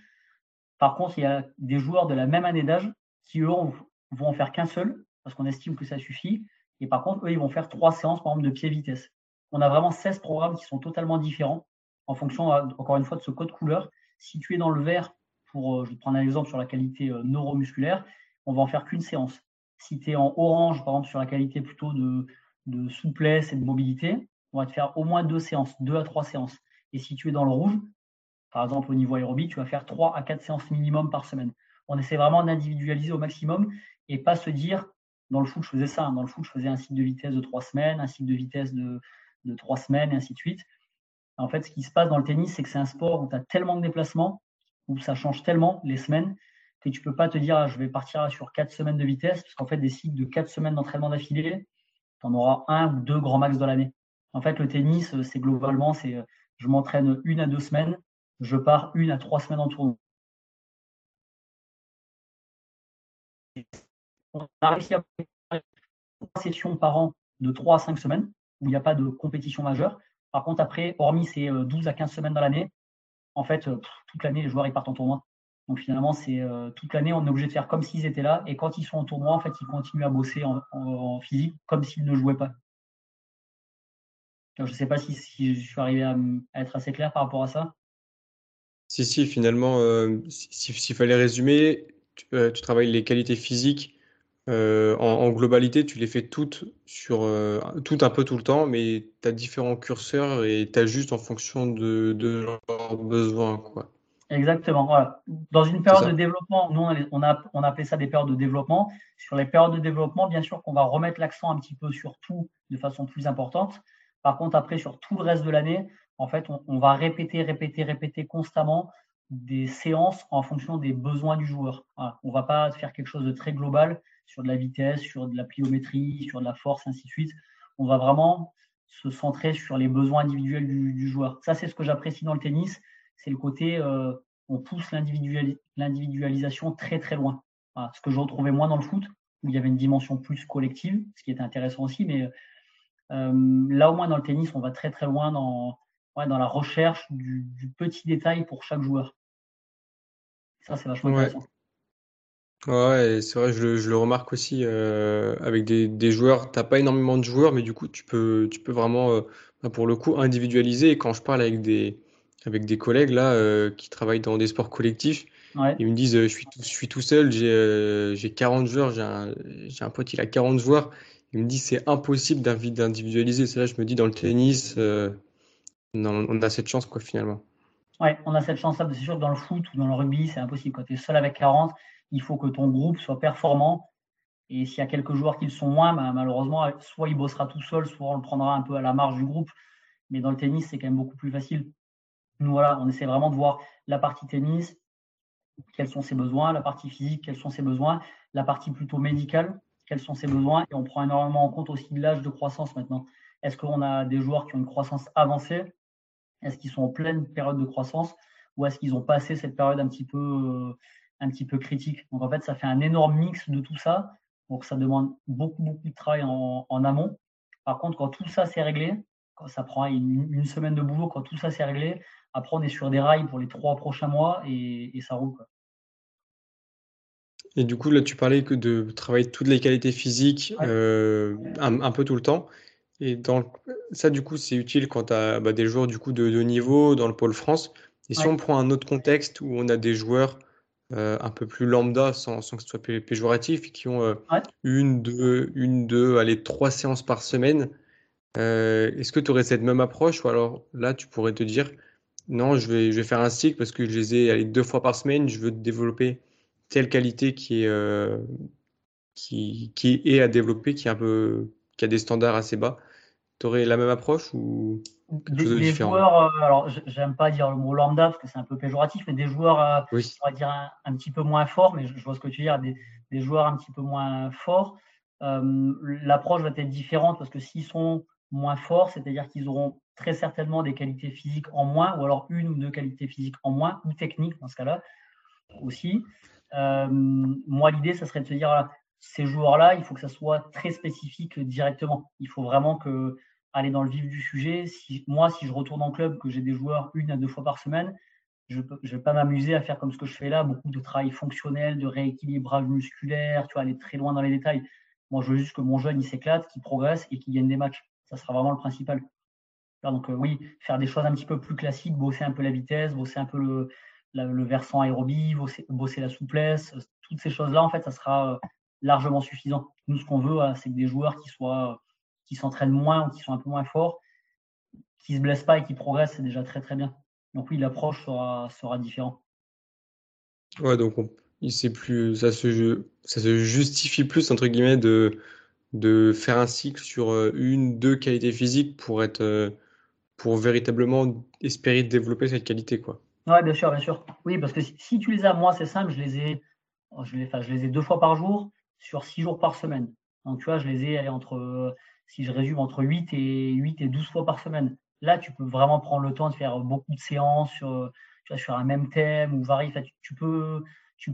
B: Par contre, il y a des joueurs de la même année d'âge qui, eux, vont en faire qu'un seul, parce qu'on estime que ça suffit, et par contre, eux, ils vont faire trois séances, par exemple, de pied-vitesse. On a vraiment 16 programmes qui sont totalement différents en fonction, euh, encore une fois, de ce code couleur. Si tu es dans le vert, pour, euh, je vais prendre un exemple sur la qualité euh, neuromusculaire, on va en faire qu'une séance. Si tu es en orange, par exemple, sur la qualité plutôt de souplesse et de mobilité, on va te faire au moins deux séances, deux à trois séances. Et si tu es dans le rouge, par exemple au niveau aérobie, tu vas faire trois à quatre séances minimum par semaine. On essaie vraiment d'individualiser au maximum et pas se dire dans le foot, je faisais ça. Hein. Dans le foot, je faisais un cycle de vitesse de trois semaines, un cycle de vitesse de, trois semaines, et ainsi de suite. En fait, ce qui se passe dans le tennis, c'est que c'est un sport où tu as tellement de déplacements, où ça change tellement les semaines, que tu ne peux pas te dire, ah, je vais partir sur quatre semaines de vitesse, parce qu'en fait, des cycles de quatre semaines d'entraînement d'affilée, tu en auras un ou deux grands max dans l'année. En fait, le tennis, euh, c'est globalement, c'est euh, je m'entraîne une à deux semaines, je pars une à trois semaines en tournoi. on a réussi à faire trois sessions par an de 3 à 5 semaines où il n'y a pas de compétition majeure. Par contre, après, hormis ces 12 euh, à 15 semaines dans l'année, en fait, euh, toute l'année, les joueurs ils partent en tournoi. Donc finalement, c'est euh, toute l'année, on est obligé de faire comme s'ils étaient là. Et quand ils sont en tournoi, en fait, ils continuent à bosser en, physique comme s'ils ne jouaient pas. Je ne sais pas si, je suis arrivé à, être assez clair par rapport à ça.
A: Si, si, finalement, s'il fallait résumer, tu, tu, travailles les qualités physiques en, globalité, tu les fais toutes sur tout un peu tout le temps, mais tu as différents curseurs et tu ajustes en fonction de, de leurs besoins, quoi.
B: Exactement. Voilà. Dans une période de développement, nous, on a, on a appelé ça des périodes de développement. Sur les périodes de développement, bien sûr qu'on va remettre l'accent un petit peu sur tout de façon plus importante. Par contre, après, sur tout le reste de l'année, en fait, on, va répéter, répéter, répéter constamment des séances en fonction des besoins du joueur. On ne va pas faire quelque chose de très global sur de la vitesse, sur de la pliométrie, sur de la force, ainsi de suite. On va vraiment se centrer sur les besoins individuels du, du joueur. Ça, c'est ce que j'apprécie dans le tennis c'est le côté euh, on pousse l'individualisation très très loin. ce que je retrouvais moins dans le foot, où il y avait une dimension plus collective, ce qui était intéressant aussi, mais euh, là au moins dans le tennis, on va très très loin dans, dans la recherche du, petit détail pour chaque joueur. Ça, c'est vachement intéressant.
A: Ouais, c'est vrai, je, je, le remarque aussi euh, avec des, des joueurs. T'as pas énormément de joueurs, mais du coup, tu peux, tu peux vraiment, bah, pour le coup, individualiser. Et quand je parle avec des, avec des collègues là euh, qui travaillent dans des sports collectifs. Ils me disent euh, je, suis tout, je suis tout seul, j'ai 40 euh, joueurs, j'ai un, un, pote, il a 40 joueurs. Il me dit c'est impossible d'individualiser. C'est je me dis dans le tennis, on a cette chance quoi finalement.
B: Ouais, on a cette chance là, c'est sûr que dans le foot ou dans le rugby, c'est impossible. Quand tu es seul avec 40, il faut que ton groupe soit performant. Et s'il y a quelques joueurs qui le sont moins, bah, malheureusement, soit il bossera tout seul, soit on le prendra un peu à la marge du groupe. Mais dans le tennis, c'est quand même beaucoup plus facile nous, voilà, on essaie vraiment de voir la partie tennis, quels sont ses besoins, la partie physique, quels sont ses besoins, la partie plutôt médicale, quels sont ses besoins, et on prend énormément en compte aussi l'âge de croissance maintenant. Est-ce qu'on a des joueurs qui ont une croissance avancée? Est-ce qu'ils sont en pleine période de croissance? Ou est-ce qu'ils ont passé cette période un petit peu, euh, critique? Donc en fait, ça fait un énorme mix de tout ça. Donc ça demande beaucoup, beaucoup de travail en, amont. Par contre, quand tout ça s'est réglé, quand ça prend une, semaine de boulot, quand tout ça s'est réglé, après, on est sur des rails pour les trois prochains mois et, ça roule.
A: Et du coup, là, tu parlais que de travailler toutes les qualités physiques euh, un, peu tout le temps. Et dans ça, du coup, c'est utile quand tu as bah, des joueurs du coup, de, de, niveau dans le pôle France. Et si on prend un autre contexte où on a des joueurs euh, un peu plus lambda, sans, sans, que ce soit péjoratif, qui ont euh, une, deux, une, deux, allez, trois séances par semaine, est-ce que tu aurais cette même approche? Ou alors là, tu pourrais te dire, non, je vais, je vais faire un cycle parce que je les ai allez, deux fois par semaine. Je veux développer telle qualité qui est, euh, qui, qui, est à développer, qui, est un peu, qui a des standards assez bas. Tu aurais la même approche ou
B: des, des joueurs, euh, alors j'aime pas dire le mot lambda parce que c'est un peu péjoratif, mais des joueurs, euh, on va dire un, petit peu moins forts, mais je, vois ce que tu veux dire, des, des joueurs un petit peu moins forts. L'approche va être différente parce que s'ils sont moins forts, c'est-à-dire qu'ils auront très certainement des qualités physiques en moins, ou alors une ou deux qualités physiques en moins, ou techniques dans ce cas-là aussi. Euh, moi, l'idée, ça serait de se dire, ces joueurs-là, il faut que ça soit très spécifique directement. Il faut vraiment que aller dans le vif du sujet. Moi, si je retourne en club, que j'ai des joueurs une à deux fois par semaine, je ne vais pas m'amuser à faire comme ce que je fais là, beaucoup de travail fonctionnel, de rééquilibrage musculaire, tu vois, aller très loin dans les détails. Moi, je veux juste que mon jeune, il s'éclate, qu'il progresse et qu'il gagne des matchs. Ça sera vraiment le principal. Donc euh, oui, faire des choses un petit peu plus classiques, bosser un peu la vitesse, bosser un peu le, le versant aérobie, bosser, la souplesse, euh, toutes ces choses-là, en fait, ça sera euh, largement suffisant. Nous, ce qu'on veut, c'est que des joueurs qui soient qui s'entraînent moins ou qui sont un peu moins forts, qui se blessent pas et qui progressent, c'est déjà très très bien. Donc oui, l'approche sera, sera différente.
A: Ouais, donc c'est plus, ça se, ça se justifie plus entre guillemets de, de faire un cycle sur une, deux qualités physiques pour être pour véritablement espérer développer cette qualité, quoi.
B: Ouais, bien sûr, bien sûr. Oui, parce que si, tu les as, moi, c'est simple, je les ai, oh, je les, je les ai deux fois par jour sur six jours par semaine. Donc, tu vois, je les ai entre, si je résume, entre 8 et 8 et 12 fois par semaine. Là, tu peux vraiment prendre le temps de faire beaucoup de séances sur, un même thème ou varier. tu, peux,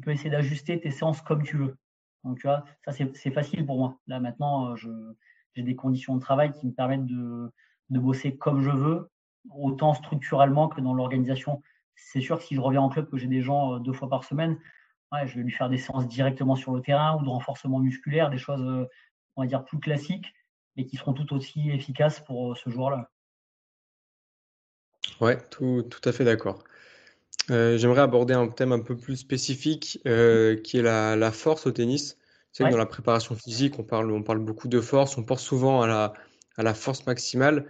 B: essayer d'ajuster tes séances comme tu veux. Donc, tu vois, ça, c'est facile pour moi. Là, maintenant, j'ai des conditions de travail qui me permettent de bosser comme je veux, autant structurellement que dans l'organisation. C'est sûr que si je reviens en club, que j'ai des gens euh, deux fois par semaine, je vais lui faire des séances directement sur le terrain ou de renforcement musculaire, des choses, euh, on va dire, plus classiques, mais qui seront tout aussi efficaces pour euh, ce joueur-là.
A: Ouais, tout, tout, à fait d'accord. J'aimerais aborder un thème un peu plus spécifique qui est la, la, force au tennis. C'est dans la préparation physique, on parle, on parle beaucoup de force, on pense souvent à la, à la force maximale.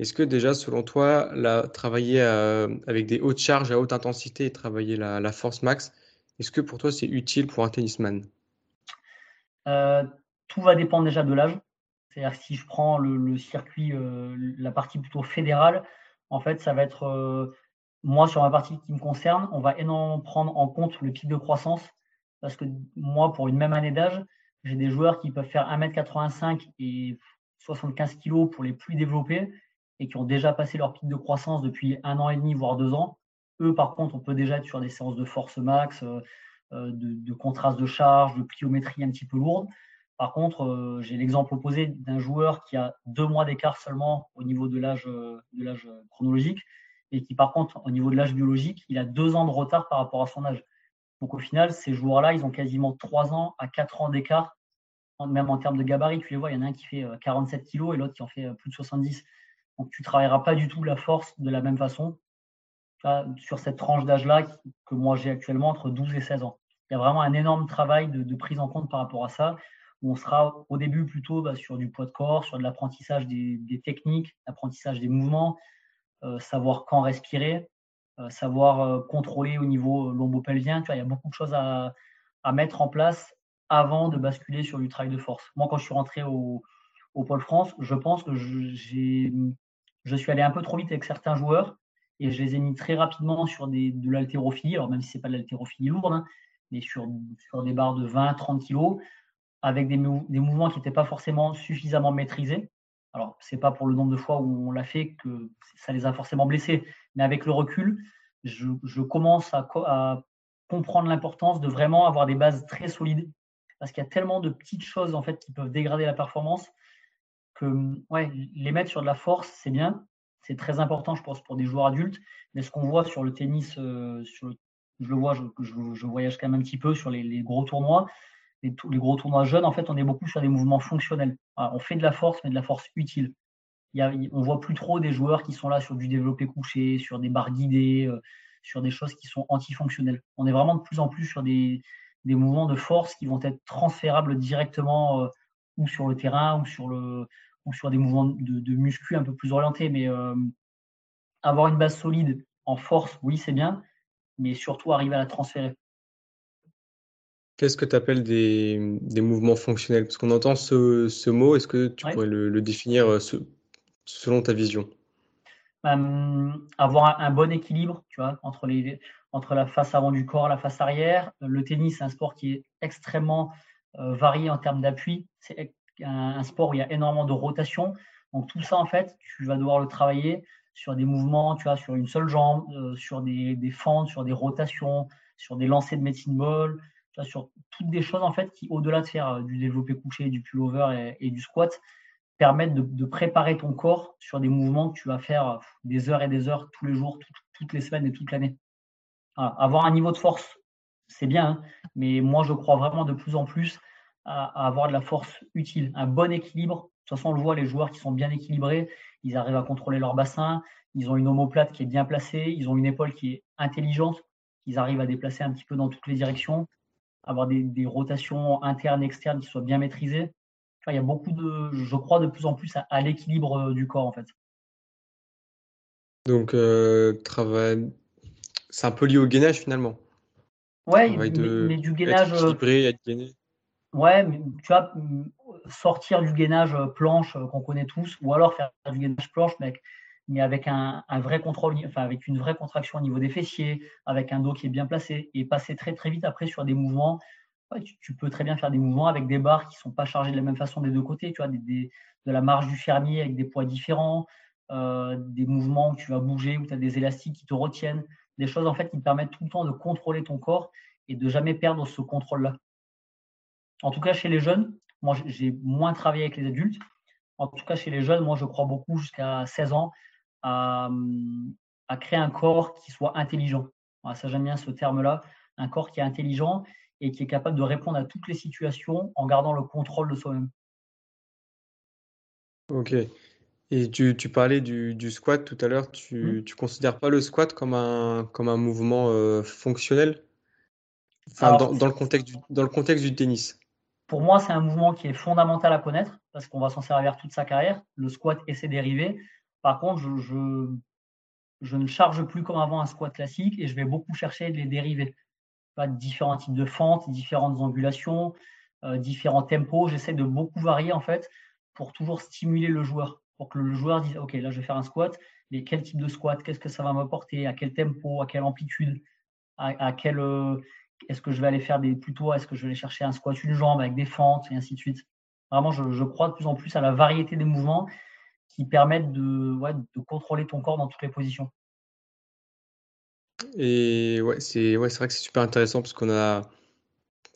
A: Est-ce que déjà, selon toi, travailler euh, avec des hautes charges à haute intensité et travailler la, force max, est-ce que pour toi c'est utile pour un tennisman?
B: Euh, Tout va dépendre déjà de l'âge. C'est-à-dire si je prends le, circuit, euh, la partie plutôt fédérale, en fait, ça va être, moi sur ma partie qui me concerne, on va énormément prendre en compte le pic de croissance. Parce que moi, pour une même année d'âge, j'ai des joueurs qui peuvent faire 1m85 et 75 kg pour les plus développés et qui ont déjà passé leur pic de croissance depuis un an et demi, voire deux ans. Eux, par contre, on peut déjà être sur des séances de force max, euh, euh, de, contraste de charge, de pliométrie un petit peu lourde. Par contre, euh, j'ai l'exemple opposé d'un joueur qui a deux mois d'écart seulement au niveau de l'âge de l'âge chronologique et qui, par contre, au niveau de l'âge biologique, il a deux ans de retard par rapport à son âge. Donc, au final, ces joueurs-là, ils ont quasiment trois ans à quatre ans d'écart, même en termes de gabarit. Tu les vois, il y en a un qui fait 47 kg et l'autre qui en fait plus de 70. Donc, tu travailleras pas du tout la force de la même façon sur cette tranche d'âge-là que moi j'ai actuellement entre 12 et 16 ans. Il y a vraiment un énorme travail de, prise en compte par rapport à ça, où on sera au début plutôt bah, sur du poids de corps, sur de l'apprentissage des, techniques, l'apprentissage des mouvements, euh, savoir quand respirer, euh, savoir euh, contrôler au niveau lombo-pelvien. il y a beaucoup de choses à, à, mettre en place avant de basculer sur du travail de force. Moi, quand je suis rentré au, au Pôle France, je pense que j'ai je suis allé un peu trop vite avec certains joueurs et je les ai mis très rapidement sur de l'haltérophilie, alors même si ce n'est pas de l'haltérophilie lourde, hein, mais sur, des barres de 20-30 kg, avec des, mouvements qui n'étaient pas forcément suffisamment maîtrisés. Alors, ce n'est pas pour le nombre de fois où on l'a fait que ça les a forcément blessés, mais avec le recul, je, je commence à, à comprendre l'importance de vraiment avoir des bases très solides, parce qu'il y a tellement de petites choses en fait qui peuvent dégrader la performance ouais, les mettre sur de la force, c'est bien. C'est très important, je pense, pour des joueurs adultes. Mais ce qu'on voit sur le tennis, euh, sur je le vois, je, voyage quand même un petit peu sur les, gros tournois. Les, gros tournois jeunes, en fait, on est beaucoup sur des mouvements fonctionnels. on fait de la force, mais de la force utile. Il y on voit plus trop des joueurs qui sont là sur du développé couché, sur des barres guidées, euh, sur des choses qui sont antifonctionnelles. On est vraiment de plus en plus sur des, des mouvements de force qui vont être transférables directement euh, ou sur le terrain ou sur le, ou sur des mouvements de, de muscu un peu plus orientés. Mais euh, avoir une base solide en force, oui, c'est bien, mais surtout arriver à la transférer.
A: Qu'est-ce que tu appelles des, des, mouvements fonctionnels? Parce qu'on entend ce, ce mot, est-ce que tu pourrais le, définir euh, selon ta vision?
B: Avoir un, bon équilibre tu vois, entre, les, entre la face avant du corps, la face arrière. Le tennis, c'est un sport qui est extrêmement euh, varié en termes d'appui. C'est un, sport où il y a énormément de rotation. Donc tout ça, en fait, tu vas devoir le travailler sur des mouvements, tu vois, sur une seule jambe, euh, sur des, fentes, sur des rotations, sur des lancers de medicine ball, tu vois, sur toutes des choses en fait qui, au-delà de faire euh, du développé couché, du pullover et, du squat, permettent de, préparer ton corps sur des mouvements que tu vas faire euh, des heures et des heures tous les jours, toutes les semaines et toute l'année. Avoir un niveau de force, c'est bien, hein, mais moi je crois vraiment de plus en plus à, avoir de la force utile, un bon équilibre. De toute façon, on le voit, les joueurs qui sont bien équilibrés, ils arrivent à contrôler leur bassin, ils ont une omoplate qui est bien placée, ils ont une épaule qui est intelligente, ils arrivent à déplacer un petit peu dans toutes les directions, avoir des, rotations internes, externes qui soient bien maîtrisées. il y a beaucoup de, je crois de plus en plus à, l'équilibre euh, du corps en fait.
A: Donc, euh, travail, c'est un peu lié au gainage finalement.
B: Ouais, mais, du gainage.
A: Être équilibré, être gainé.
B: Ouais, mais tu vois, sortir du gainage euh, planche euh, qu'on connaît tous, ou alors faire du gainage planche, mais avec, un, vrai contrôle, enfin avec une vraie contraction au niveau des fessiers, avec un dos qui est bien placé, et passer très très vite après sur des mouvements. tu, peux très bien faire des mouvements avec des barres qui sont pas chargées de la même façon des deux côtés, tu vois, de la marge du fermier avec des poids différents, euh, des mouvements où tu vas bouger, où tu as des élastiques qui te retiennent, des choses en fait qui te permettent tout le temps de contrôler ton corps et de jamais perdre ce contrôle-là. En tout cas, chez les jeunes, moi, j'ai moins travaillé avec les adultes. En tout cas, chez les jeunes, moi, je crois beaucoup jusqu'à 16 ans à, créer un corps qui soit intelligent. ça, j'aime bien ce terme-là. Un corps qui est intelligent et qui est capable de répondre à toutes les situations en gardant le contrôle de soi-même.
A: Ok. Et tu, parlais du, squat tout à l'heure. Tu ne mmh. considères pas le squat comme un, comme un mouvement euh, fonctionnel? Dans, le contexte du, dans le contexte du tennis
B: pour moi, c'est un mouvement qui est fondamental à connaître parce qu'on va s'en servir toute sa carrière, le squat et ses dérivés. Par contre, je, ne charge plus comme avant un squat classique et je vais beaucoup chercher les dérivés. Pas différents types de fentes, différentes angulations, euh, différents tempos. J'essaie de beaucoup varier en fait pour toujours stimuler le joueur, pour que le joueur dise Ok, là je vais faire un squat, mais quel type de squat? Qu'est-ce que ça va m'apporter? À quel tempo? À quelle amplitude? À, quel, euh, est-ce que je vais aller faire des plutôt, est-ce que je vais aller chercher un squat une jambe avec des fentes et ainsi de suite. Vraiment, je, crois de plus en plus à la variété des mouvements qui permettent de, contrôler ton corps dans toutes les positions.
A: Et ouais, c'est vrai que c'est super intéressant parce qu'on a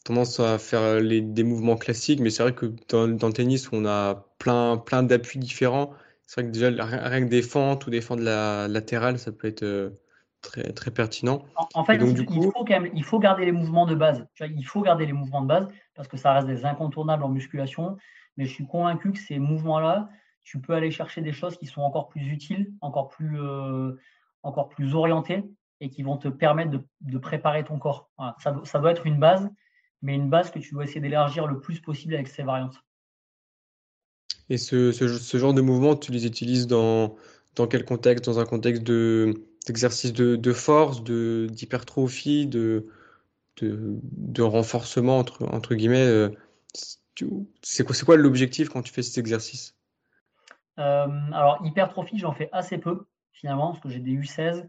A: tendance à faire des mouvements classiques, mais c'est vrai que dans, le tennis, on a plein, plein d'appuis différents. C'est vrai que déjà, rien que des fentes ou des fentes latérales, ça peut être euh, très, très pertinent.
B: En, fait, il, faut quand même, il faut garder les mouvements de base. il faut garder les mouvements de base parce que ça reste des incontournables en musculation. Mais je suis convaincu que ces mouvements-là, tu peux aller chercher des choses qui sont encore plus utiles, encore plus, euh, encore plus orientées et qui vont te permettre de, préparer ton corps. Ça, ça, doit être une base, mais une base que tu dois essayer d'élargir le plus possible avec ces variantes.
A: Et ce, ce, genre de mouvements, tu les utilises dans, dans quel contexte? Dans un contexte de, d'exercice de, de, force, de, d'hypertrophie, de, de, renforcement, entre, entre guillemets euh, C'est quoi, quoi l'objectif quand tu fais cet exercice
B: euh, Alors, hypertrophie, j'en fais assez peu, finalement, parce que j'ai des U16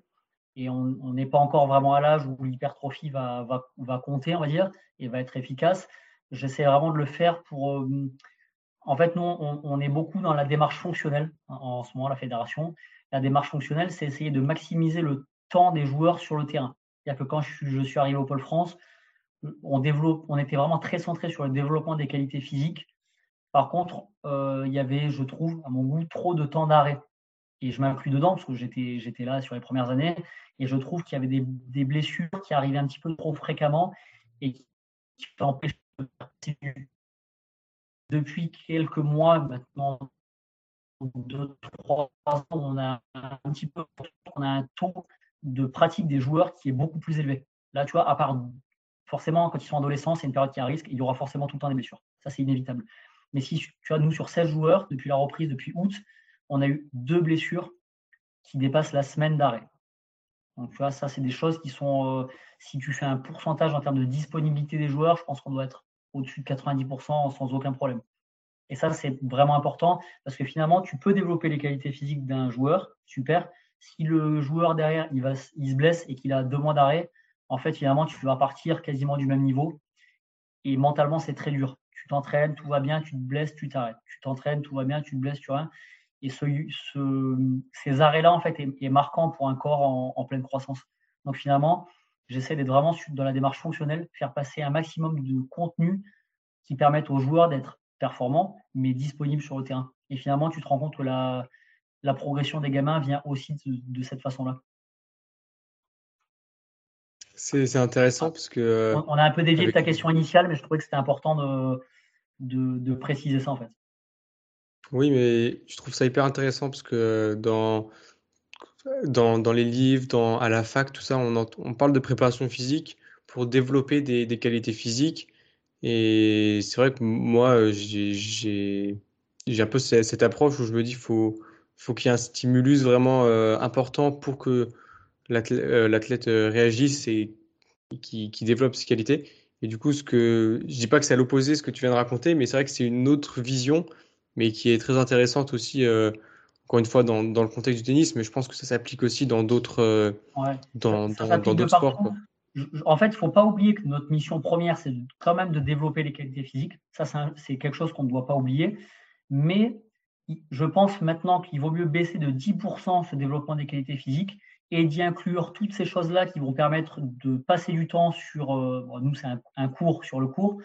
B: et on n'est pas encore vraiment à l'âge où l'hypertrophie va, va, va, compter, on va dire, et va être efficace. J'essaie vraiment de le faire pour. Euh, en fait, nous, on, on, est beaucoup dans la démarche fonctionnelle hein, en ce moment, la fédération. La démarche fonctionnelle, c'est essayer de maximiser le temps des joueurs sur le terrain. C'est-à-dire que quand je suis, arrivé au Pôle France, on, développe, on était vraiment très centré sur le développement des qualités physiques. Par contre, euh, il y avait, je trouve, à mon goût, trop de temps d'arrêt. Et je m'inclus dedans parce que j'étais, j'étais là sur les premières années. Et je trouve qu'il y avait des, blessures qui arrivaient un petit peu trop fréquemment et qui, empêchaient de Depuis quelques mois maintenant, deux, trois ans, on a un petit peu, on a un taux de pratique des joueurs qui est beaucoup plus élevé. Là, tu vois, à part forcément quand ils sont adolescents, c'est une période qui est à risque, il y aura forcément tout le temps des blessures. Ça, c'est inévitable. Mais si tu vois, nous, sur 16 joueurs, depuis la reprise, depuis août, on a eu deux blessures qui dépassent la semaine d'arrêt. Donc, tu vois, ça, c'est des choses qui sont, euh, si tu fais un pourcentage en termes de disponibilité des joueurs, je pense qu'on doit être au-dessus de 90% sans aucun problème. Et ça, c'est vraiment important parce que finalement, tu peux développer les qualités physiques d'un joueur, super. Si le joueur derrière, il, va, il se blesse et qu'il a deux mois d'arrêt, en fait, finalement, tu vas partir quasiment du même niveau. Et mentalement, c'est très dur. Tu t'entraînes, tout va bien, tu te blesses, tu t'arrêtes. Tu t'entraînes, tout va bien, tu te blesses, tu rien. Et ce, ces arrêts-là, en fait, est, marquant pour un corps en, en pleine croissance. Donc finalement, j'essaie d'être vraiment dans la démarche fonctionnelle, faire passer un maximum de contenu qui permettent aux joueurs d'être performant, mais disponible sur le terrain. Et finalement, tu te rends compte que la, la progression des gamins vient aussi de, cette façon-là.
A: C'est intéressant parce que.
B: On, a un peu dévié de ta question initiale, mais je trouvais que c'était important de, de, préciser ça en fait.
A: Oui, mais je trouve ça hyper intéressant parce que dans, dans, dans les livres, dans, à la fac, tout ça, on, on parle de préparation physique pour développer des, des qualités physiques et c'est vrai que moi, euh, j'ai un peu cette approche où je me dis faut faut qu'il y ait un stimulus vraiment euh, important pour que euh, l'athlète réagisse et qui, qui développe ses qualités. Et du coup, ce que je dis pas que c'est à l'opposé ce que tu viens de raconter, mais c'est vrai que c'est une autre vision, mais qui est très intéressante aussi, encore une fois, dans, dans le contexte du tennis, mais je pense que ça s'applique aussi dans d'autres dans, dans, dans d'autres sports.
B: En fait, il ne faut pas oublier que notre mission première, c'est quand même de développer les qualités physiques. Ça, c'est quelque chose qu'on ne doit pas oublier. Mais je pense maintenant qu'il vaut mieux baisser de 10% ce développement des qualités physiques et d'y inclure toutes ces choses-là qui vont permettre de passer du temps sur, euh, nous c'est un, cours sur le cours,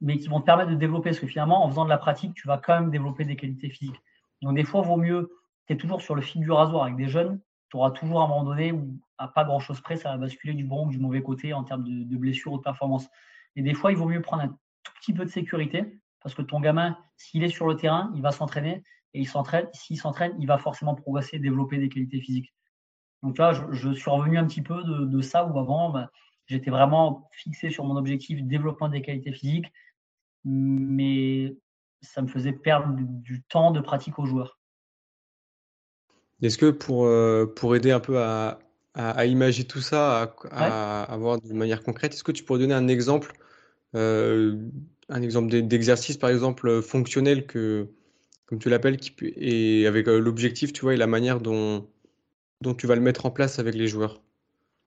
B: mais qui vont te permettre de développer, parce que finalement, en faisant de la pratique, tu vas quand même développer des qualités physiques. Donc des fois, il vaut mieux, tu es toujours sur le fil du rasoir avec des jeunes, tu auras toujours à un moment donné à pas grand chose près, ça va basculer du bon ou du mauvais côté en termes de, blessures ou de performance. Et des fois, il vaut mieux prendre un tout petit peu de sécurité parce que ton gamin, s'il est sur le terrain, il va s'entraîner et il s'entraîne. S'il s'entraîne, il va forcément progresser, développer des qualités physiques. Donc là, je, suis revenu un petit peu de, ça où avant, bah, j'étais vraiment fixé sur mon objectif développement des qualités physiques. mais ça me faisait perdre du temps de pratique aux joueurs.
A: Est-ce que pour, euh, pour aider un peu à, à, imaginer tout ça, à, avoir de manière concrète, est-ce que tu pourrais donner un exemple, euh, un exemple d'exercice par exemple fonctionnel que, comme tu l'appelles, et avec euh, l'objectif, tu vois, et la manière dont, dont tu vas le mettre en place avec les joueurs?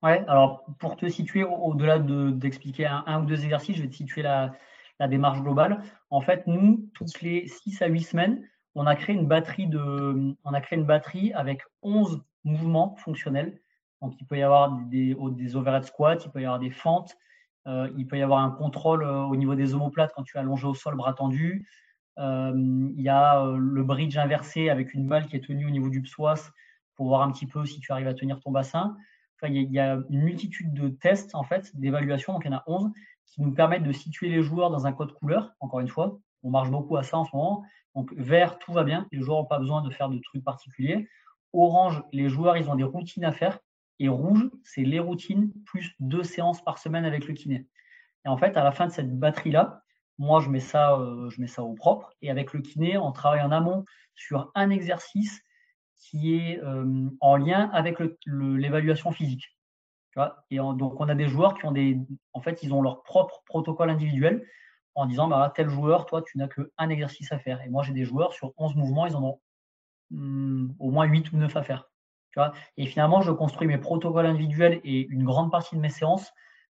B: Ouais, alors pour te situer au-delà d'expliquer un, un, ou deux exercices, je vais te situer la, la démarche globale. En fait, nous, toutes les 6 à 8 semaines, on a créé une batterie, de, on a créé une batterie avec 11 mouvements fonctionnels. Donc, il peut y avoir des, des overhead squats, il peut y avoir des fentes, euh, il peut y avoir un contrôle euh, au niveau des omoplates quand tu es allongé au sol, bras tendu. Euh, il y a le bridge inversé avec une balle qui est tenue au niveau du psoas pour voir un petit peu si tu arrives à tenir ton bassin. Enfin, il, y a, une multitude de tests, en fait, d'évaluation, donc il y en a 11, qui nous permettent de situer les joueurs dans un code couleur, encore une fois. On marche beaucoup à ça en ce moment. Donc vert, tout va bien. Les joueurs n'ont pas besoin de faire de trucs particuliers. Orange, les joueurs, ils ont des routines à faire. Et rouge, c'est les routines plus deux séances par semaine avec le kiné. Et en fait, à la fin de cette batterie-là, moi, je mets ça, euh, je mets ça au propre. Et avec le kiné, on travaille en amont sur un exercice qui est euh, en lien avec l'évaluation physique. Et donc, on a des joueurs qui ont des. En fait, ils ont leur propre protocole individuel en disant bah, tel joueur, toi, tu n'as qu'un exercice à faire. Et moi, j'ai des joueurs sur 11 mouvements, ils en ont hmm, au moins 8 ou 9 à faire. Et finalement, je construis mes protocoles individuels et une grande partie de mes séances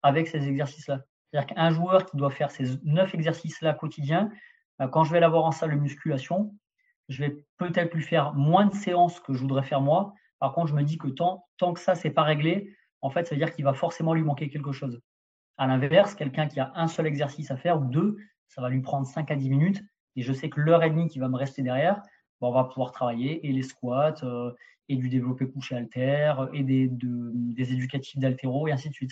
B: avec ces exercices-là. C'est-à-dire qu'un joueur qui doit faire ces 9 exercices-là quotidiens, bah, quand je vais l'avoir en salle de musculation, je vais peut-être lui faire moins de séances que je voudrais faire moi. Par contre, je me dis que tant, tant que ça, c'est pas réglé, en fait, ça veut dire qu'il va forcément lui manquer quelque chose. À l'inverse, quelqu'un qui a un seul exercice à faire ou deux, ça va lui prendre 5 à 10 minutes. Et je sais que l'heure et demie qui va me rester derrière, on va pouvoir travailler et les squats, euh, et du développé couché alter, et des, des éducatifs d'altéro, et ainsi de suite.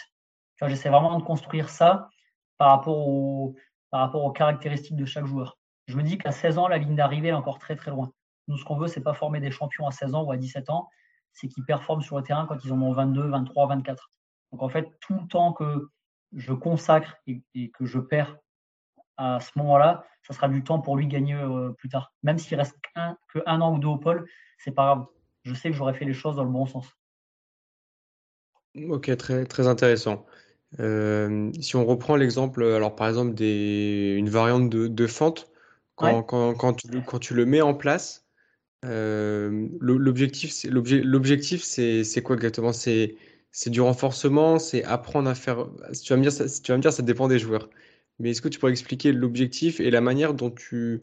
B: J'essaie vraiment de construire ça par rapport, par rapport aux caractéristiques de chaque joueur. Je me dis qu'à 16 ans, la ligne d'arrivée est encore très très loin. Nous, ce qu'on veut, c'est pas former des champions à 16 ans ou à 17 ans, c'est qu'ils performent sur le terrain quand ils en ont 22, 23, 24. Donc en fait, tout le temps que je consacre et, que je perds à ce moment-là, ça sera du temps pour lui gagner euh, plus tard. Même s'il reste qu'un que un an ou deux au pôle, c'est pas grave. Je sais que j'aurais fait les choses dans le bon sens.
A: Ok, très, très intéressant. Euh, si on reprend l'exemple, alors par exemple, des, une variante de, fente, quand, quand, tu, quand, tu, le mets en place, euh, l'objectif, c'est quoi exactement? C'est c'est du renforcement, c'est apprendre à faire. Tu vas me dire, ça, tu vas me dire, ça dépend des joueurs. Mais est-ce que tu pourrais expliquer l'objectif et la manière dont tu,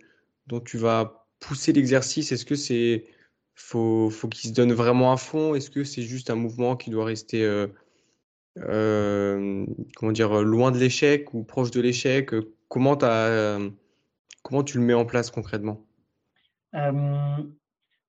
A: dont tu vas pousser l'exercice? Est-ce que c'est faut, faut qu'il se donne vraiment à fond? Est-ce que c'est juste un mouvement qui doit rester euh, euh, comment dire loin de l'échec ou proche de l'échec? Comment, comment tu le mets en place concrètement?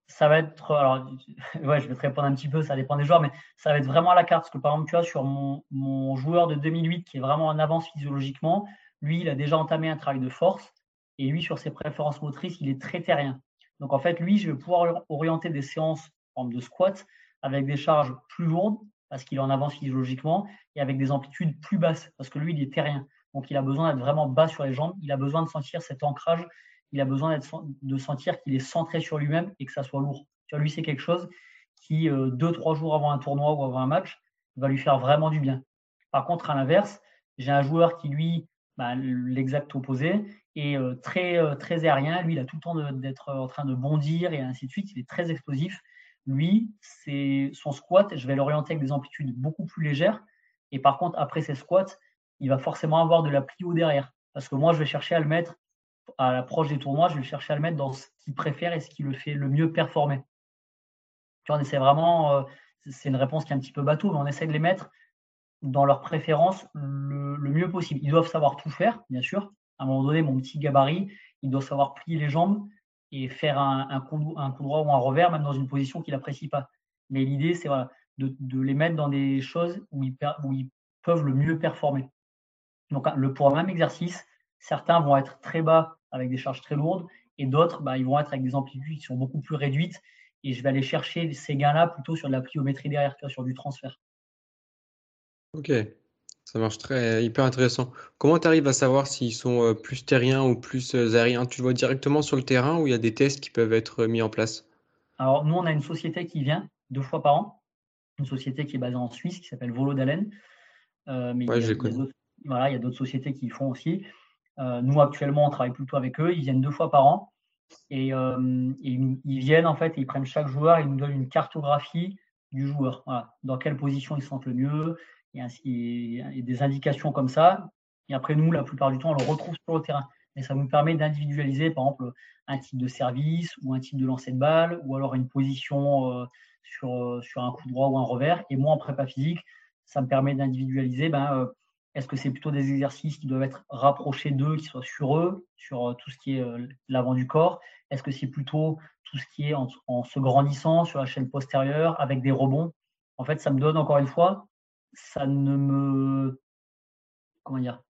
B: Euh, ça va être. Alors, ouais, je vais te répondre un petit peu, ça dépend des joueurs, mais ça va être vraiment à la carte. Parce que par exemple, tu vois, sur mon, mon joueur de 2008 qui est vraiment en avance physiologiquement, lui, il a déjà entamé un travail de force. Et lui, sur ses préférences motrices, il est très terrien. Donc, en fait, lui, je vais pouvoir orienter des séances en de squat avec des charges plus lourdes parce qu'il est en avance physiologiquement et avec des amplitudes plus basses parce que lui, il est terrien. Donc, il a besoin d'être vraiment bas sur les jambes. Il a besoin de sentir cet ancrage il a besoin de sentir qu'il est centré sur lui-même et que ça soit lourd. Tu lui, c'est quelque chose qui, euh, deux, trois jours avant un tournoi ou avant un match, va lui faire vraiment du bien. Par contre, à l'inverse, j'ai un joueur qui, lui, bah, l'exact opposé, est euh, très, euh, très aérien. Lui, il a tout le temps d'être en train de bondir et ainsi de suite. Il est très explosif. Lui, c'est son squat, je vais l'orienter avec des amplitudes beaucoup plus légères. Et par contre, après ses squats, il va forcément avoir de la plio derrière. Parce que moi, je vais chercher à le mettre à l'approche des tournois, je vais chercher à le mettre dans ce qu'il préfère et ce qui le fait le mieux performer. On essaie vraiment, euh, c'est une réponse qui est un petit peu bateau, mais on essaie de les mettre dans leur préférence le, mieux possible. Ils doivent savoir tout faire, bien sûr. À un moment donné, mon petit gabarit, il doit savoir plier les jambes et faire un, coup, droit ou un revers, même dans une position qu'il n'apprécie pas. Mais l'idée, c'est de, les mettre dans des choses où ils, peuvent le mieux performer. Donc, le, pour un même exercice, Certains vont être très bas avec des charges très lourdes et d'autres, bah, ils vont être avec des amplitudes qui sont beaucoup plus réduites. Et je vais aller chercher ces gains-là plutôt sur de la pliométrie derrière, sur du transfert.
A: Ok, Ça marche très hyper intéressant. Comment tu arrives à savoir s'ils sont euh, plus terriens ou plus euh, aériens? Tu le vois directement sur le terrain ou il y a des tests qui peuvent être mis en place?
B: Alors, nous, on a une société qui vient deux fois par an, une société qui est basée en Suisse qui s'appelle Volo d'Alen. Euh, mais
A: Ouais,
B: il y a,
A: je
B: il y voilà, il y a d'autres sociétés qui le font aussi. Euh, nous, actuellement, on travaille plutôt avec eux. Ils viennent deux fois par an et, euh, et ils, viennent en fait, et ils prennent chaque joueur, ils nous donnent une cartographie du joueur. Voilà, dans quelle position ils se sentent le mieux et, ainsi, et des indications comme ça. Et après, nous, la plupart du temps, on le retrouve sur le terrain. Et ça nous permet d'individualiser, par exemple, un type de service ou un type de lancer de balle ou alors une position euh, sur, sur un coup droit ou un revers. Et moi, en prépa physique, ça me permet d'individualiser ben, est-ce que c'est plutôt des exercices qui doivent être rapprochés d'eux, qui soient sur eux, sur euh, tout ce qui est euh, l'avant du corps? Est-ce que c'est plutôt tout ce qui est en, se grandissant sur la chaîne postérieure avec des rebonds? En fait, ça me donne encore une fois, ça ne me. Comment dire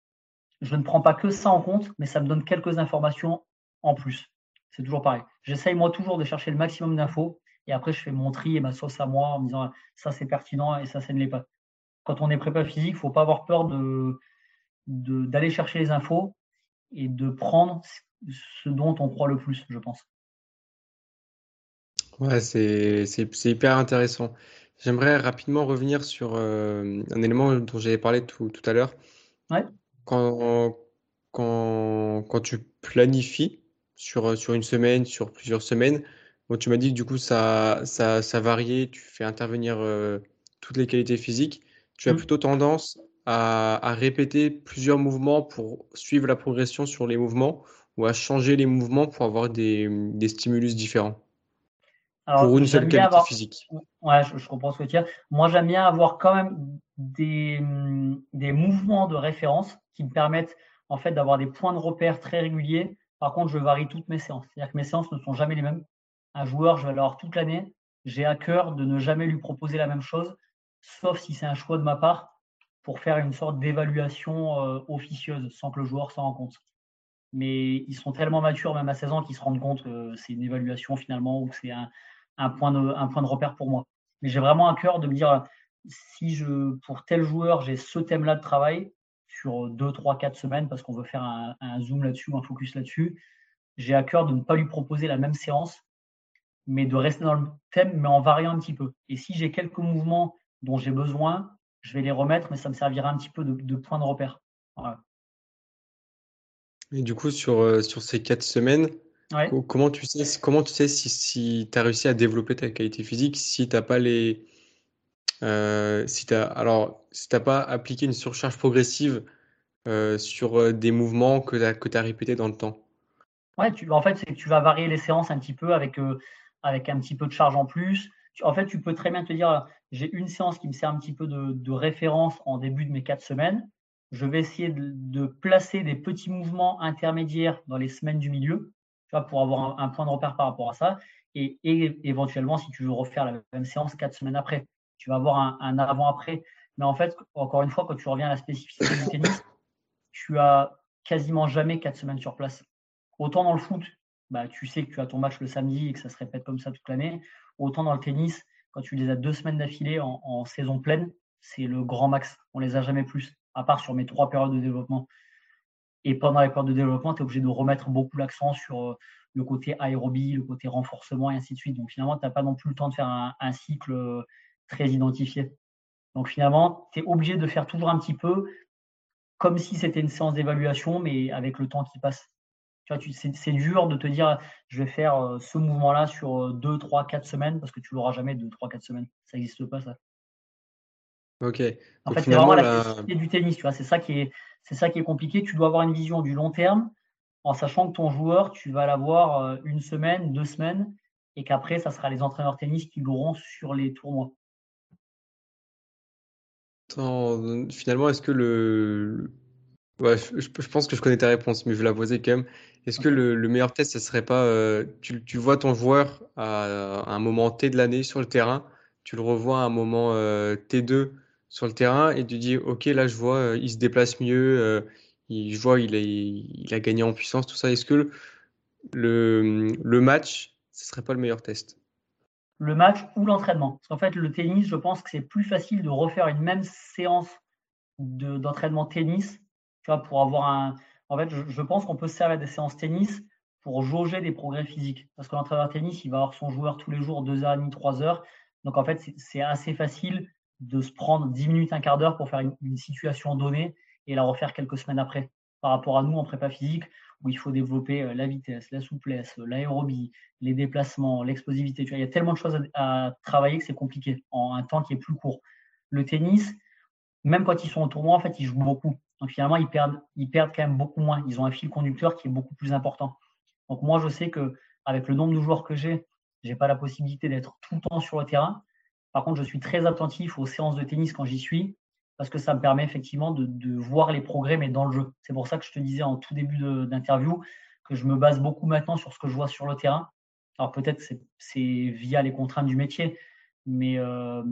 B: Je ne prends pas que ça en compte, mais ça me donne quelques informations en plus. C'est toujours pareil. J'essaye moi toujours de chercher le maximum d'infos et après je fais mon tri et ma sauce à moi en me disant ça c'est pertinent et ça ça ne l'est pas quand on est prépa physique, il ne faut pas avoir peur de, d'aller chercher les infos et de prendre ce dont on croit le plus, je pense.
A: Ouais, c'est, hyper intéressant. J'aimerais rapidement revenir sur euh, un élément dont j'avais parlé tout, tout à l'heure.
B: Ouais.
A: Quand, quand, quand tu planifies sur, sur une semaine, sur plusieurs semaines, bon, tu m'as dit que du coup ça, ça, ça variait, tu fais intervenir euh, toutes les qualités physiques. Tu as
B: Mm.
A: plutôt tendance à, à répéter plusieurs mouvements pour suivre la progression sur les mouvements ou à changer les mouvements pour avoir des, des stimulus différents pour une seule qualité
B: avoir.
A: physique?
B: Ouais, je, je comprends ce que tu dire. Moi, j'aime bien avoir quand même des, des mouvements de référence qui me permettent en fait d'avoir des points de repère très réguliers. Par contre, je varie toutes mes séances. C'est-à-dire que mes séances ne sont jamais les mêmes. Un joueur, je vais l'avoir toute l'année. J'ai à cœur de ne jamais lui proposer la même chose, sauf si c'est un choix de ma part pour faire une sorte d'évaluation euh, officieuse sans que le joueur s'en rende compte. Mais ils sont tellement matures, même à 16 ans, qu'ils se rendent compte que c'est une évaluation finalement ou que c'est un, point de, repère pour moi. Mais j'ai vraiment à cœur de me dire, si pour tel joueur, j'ai ce thème-là de travail sur 2, 3, 4 semaines, parce qu'on veut faire un, un zoom là-dessus ou un focus là-dessus, j'ai à cœur de ne pas lui proposer la même séance, mais de rester dans le thème, mais en variant un petit peu. Et si j'ai quelques mouvements dont j'ai besoin, je vais les remettre, mais ça me servira un petit peu de, de point de repère. Voilà.
A: Et du coup, sur, euh, sur ces quatre semaines,
B: Ouais.
A: comment tu sais, comment tu sais si, si tu as réussi à développer ta qualité physique si t'as pas les, euh, si alors, si t'as pas appliqué une surcharge progressive euh, sur des mouvements que tu as, que tu répétés dans le temps?
B: Ouais, tu, en fait, c'est que tu vas varier les séances un petit peu avec, euh, avec un petit peu de charge en plus. En fait, tu peux très bien te dire, j'ai une séance qui me sert un petit peu de, référence en début de mes quatre semaines. Je vais essayer de, placer des petits mouvements intermédiaires dans les semaines du milieu, tu vois, pour avoir un, point de repère par rapport à ça. Et, éventuellement, si tu veux refaire la même séance quatre semaines après, tu vas avoir un, un avant-après. Mais en fait, encore une fois, quand tu reviens à la spécificité du tennis, tu as quasiment jamais quatre semaines sur place. Autant dans le foot, bah, tu sais que tu as ton match le samedi et que ça se répète comme ça toute l'année. Autant dans le tennis, quand tu les as deux semaines d'affilée en, saison pleine, c'est le grand max. On les a jamais plus, à part sur mes trois périodes de développement. Et pendant les périodes de développement, tu es obligé de remettre beaucoup l'accent sur euh, le côté aérobie, le côté renforcement et ainsi de suite. Donc finalement, tu n'as pas non plus le temps de faire un, un cycle euh, très identifié. Donc finalement, tu es obligé de faire toujours un petit peu comme si c'était une séance d'évaluation, mais avec le temps qui passe. Tu vois, tu, c'est, dur de te dire, je vais faire euh, ce mouvement-là sur 2, 3, 4 semaines, parce que tu l'auras jamais 2, 3, 4 semaines. Ça n'existe pas, ça.
A: Ok.
B: En
A: Donc
B: fait, c'est vraiment la spécificité du tennis, tu vois. C'est ça qui est, c'est ça qui est compliqué. Tu dois avoir une vision du long terme, en sachant que ton joueur, tu vas l'avoir euh, une semaine, deux semaines, et qu'après, ça sera les entraîneurs tennis qui l'auront sur les tournois.
A: Attends, finalement, est-ce que le... Ouais, je- je pense que je connais ta réponse, mais je vais la poser quand même. Est-ce que le, le meilleur test, ce serait pas... euh, tu, tu vois ton joueur à, à un moment T de l'année sur le terrain, tu le revois à un moment euh, T2 sur le terrain et tu dis, OK, là, je vois, euh, il se déplace mieux, il, je vois, il a, il a gagné en puissance, tout ça. Est-ce que le, le match, ce serait pas le meilleur test?
B: le match ou l'entraînement? Parce qu'en fait, le tennis, je pense que c'est plus facile de refaire une même séance d'entraînement tennis, tu vois, pour avoir un. En fait, je, pense qu'on peut se servir des séances tennis pour jauger des progrès physiques. Parce que l'entraîneur tennis, il va avoir son joueur tous les jours, 2h30, 3h. Donc, en fait, c'est assez facile de se prendre 10 minutes, un quart d'heure pour faire une, situation donnée et la refaire quelques semaines après. Par rapport à nous en prépa physique, où il faut développer euh, la vitesse, la souplesse, l'aérobie, les déplacements, l'explosivité. il y a tellement de choses à, travailler que c'est compliqué en un temps qui est plus court. Le tennis, même quand ils sont au tournoi, en fait, ils jouent beaucoup. Donc finalement, ils perdent, ils perdent quand même beaucoup moins. Ils ont un fil conducteur qui est beaucoup plus important. Donc moi, je sais que avec le nombre de joueurs que j'ai, j'ai pas la possibilité d'être tout le temps sur le terrain. Par contre, je suis très attentif aux séances de tennis quand j'y suis, parce que ça me permet effectivement de, voir les progrès, mais dans le jeu. C'est pour ça que je te disais en tout début d'interview que je me base beaucoup maintenant sur ce que je vois sur le terrain. Alors peut-être c'est via les contraintes du métier, mais euh,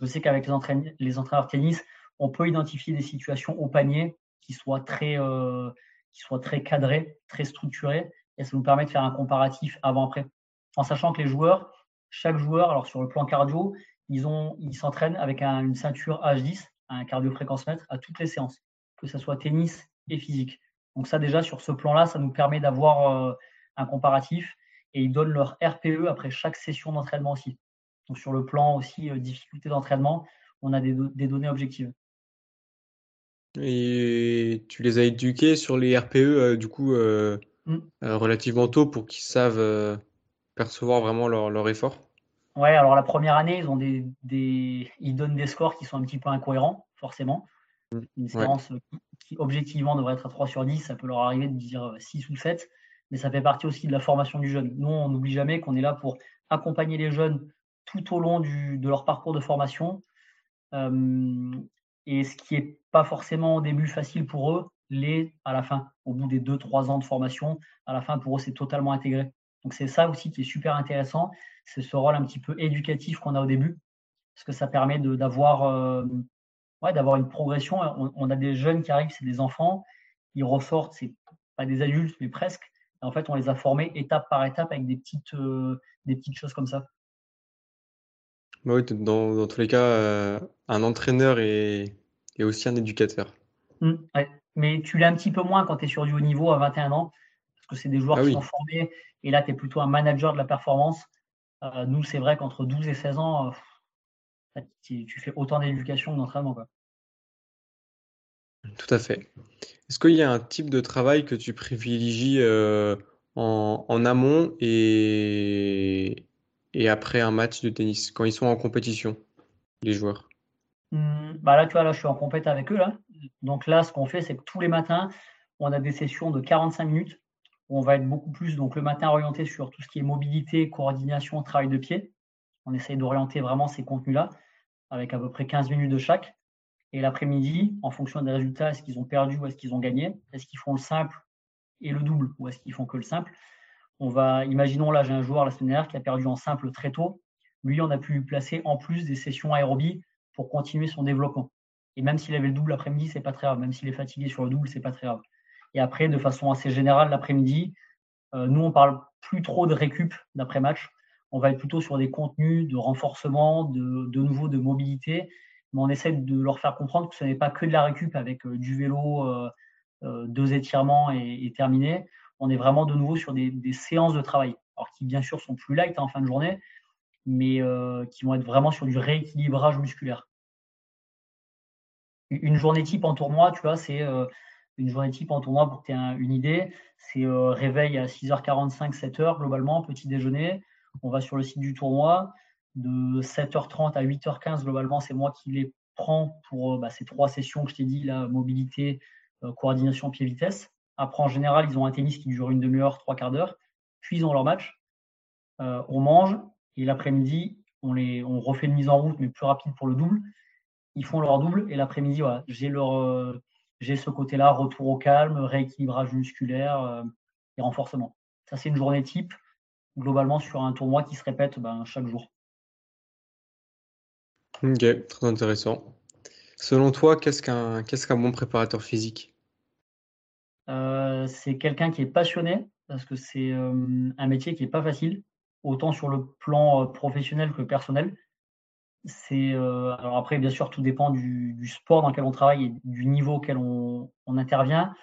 B: je sais qu'avec les, les entraîneurs de tennis, on peut identifier des situations au panier qui soient très, euh, qui soient très cadrées, très structurées, et ça nous permet de faire un comparatif avant-après. En sachant que les joueurs, chaque joueur, alors sur le plan cardio, ils s'entraînent avec une ceinture H10, un cardio-fréquence mètre, à toutes les séances, que ce soit tennis et physique. Donc ça déjà, sur ce plan-là, ça nous permet d'avoir euh, un comparatif et ils donnent leur RPE après chaque session d'entraînement aussi. Donc sur le plan aussi euh, difficulté d'entraînement, on a des, données objectives.
A: Et tu les as éduqués sur les RPE, euh, du coup, mmh. relativement tôt pour qu'ils savent percevoir vraiment leur, leur effort?
B: Ouais, alors la première année, ils, ont des, des, ils donnent des scores qui sont un petit peu incohérents, forcément. Mmh, Une séance qui, objectivement, devrait être à 3 sur 10, ça peut leur arriver de dire 6 ou 7, mais ça fait partie aussi de la formation du jeune. Nous, on n'oublie jamais qu'on est là pour accompagner les jeunes tout au long du, de leur parcours de formation. Euh, et ce qui n'est pas forcément au début facile pour eux, l'est à la fin. Au bout des 2-3 ans de formation, à la fin, pour eux, c'est totalement intégré. Donc c'est ça aussi qui est super intéressant, c'est ce rôle un petit peu éducatif qu'on a au début, parce que ça permet d'avoir euh, ouais, une progression. On, a des jeunes qui arrivent, c'est des enfants, ils ressortent, c'est pas des adultes, mais presque. en fait, on les a formés étape par étape avec des petites, euh, des petites choses comme ça.
A: Bah oui, dans, dans, tous les cas, euh, un entraîneur est, est, aussi un éducateur.
B: Mmh, mais tu l'es un petit peu moins quand tu es sur du haut niveau à 21 ans que c'est des joueurs ah qui sont formés, et là, tu es plutôt un manager de la performance. Euh, nous, c'est vrai qu'entre 12 et 16 ans, euh, tu, fais autant d'éducation que d'entraînement.
A: Tout à fait. Est-ce qu'il y a un type de travail que tu privilégies euh, en, amont et, et après un match de tennis, quand ils sont en compétition, les joueurs
B: mmh, bah Là, tu vois, là, je suis en compétition avec eux. Là. Donc là, ce qu'on fait, c'est que tous les matins, on a des sessions de 45 minutes on va être beaucoup plus donc le matin orienté sur tout ce qui est mobilité, coordination, travail de pied. On essaye d'orienter vraiment ces contenus-là avec à peu près 15 minutes de chaque. Et l'après-midi, en fonction des résultats, est-ce qu'ils ont perdu ou est-ce qu'ils ont gagné? Est-ce qu'ils font le simple et le double ou est-ce qu'ils font que le simple? On va, imaginons là, j'ai un joueur la semaine dernière qui a perdu en simple très tôt. Lui, on a pu placer en plus des sessions aérobie pour continuer son développement. Et même s'il avait le double l'après-midi, c'est pas très grave. Même s'il est fatigué sur le double, c'est pas très grave. Et après, de façon assez générale, l'après-midi, euh, nous, on parle plus trop de récup d'après-match. On va être plutôt sur des contenus de renforcement, de, nouveau de mobilité. Mais on essaie de leur faire comprendre que ce n'est pas que de la récup avec euh, du vélo, euh, deux étirements et, terminé. On est vraiment de nouveau sur des, séances de travail. Alors qui, bien sûr, sont plus light en fin de journée, mais qui vont être vraiment sur du rééquilibrage musculaire. Une journée type en tournoi, tu vois, c'est une journée type en tournoi pour que tu aies une idée. C'est euh, réveil à 6h45, 7h globalement, petit déjeuner. On va sur le site du tournoi. De 7h30 à 8h15, globalement, c'est moi qui les prends pour euh, bah, ces trois sessions que je t'ai dit, la mobilité, euh, coordination, pied-vitesse. Après, en général, ils ont un tennis qui dure une demi-heure, trois quarts d'heure. Puis, ils ont leur match. on mange. Et l'après-midi, on, les, on refait une mise en route, mais plus rapide pour le double. Ils font leur double. Et l'après-midi, voilà, j'ai leur j'ai ce côté-là, retour au calme, rééquilibrage musculaire euh, et renforcement. Ça, c'est une journée type, globalement, sur un tournoi qui se répète ben, chaque jour.
A: Ok, très intéressant. Selon toi, qu'est-ce qu'un bon préparateur physique?
B: euh, C'est quelqu'un qui est passionné, parce que c'est euh, un métier qui n'est pas facile, autant sur le plan professionnel que personnel. c'est alors après bien sûr tout dépend du, sport dans lequel on travaille et du niveau auquel on, intervient.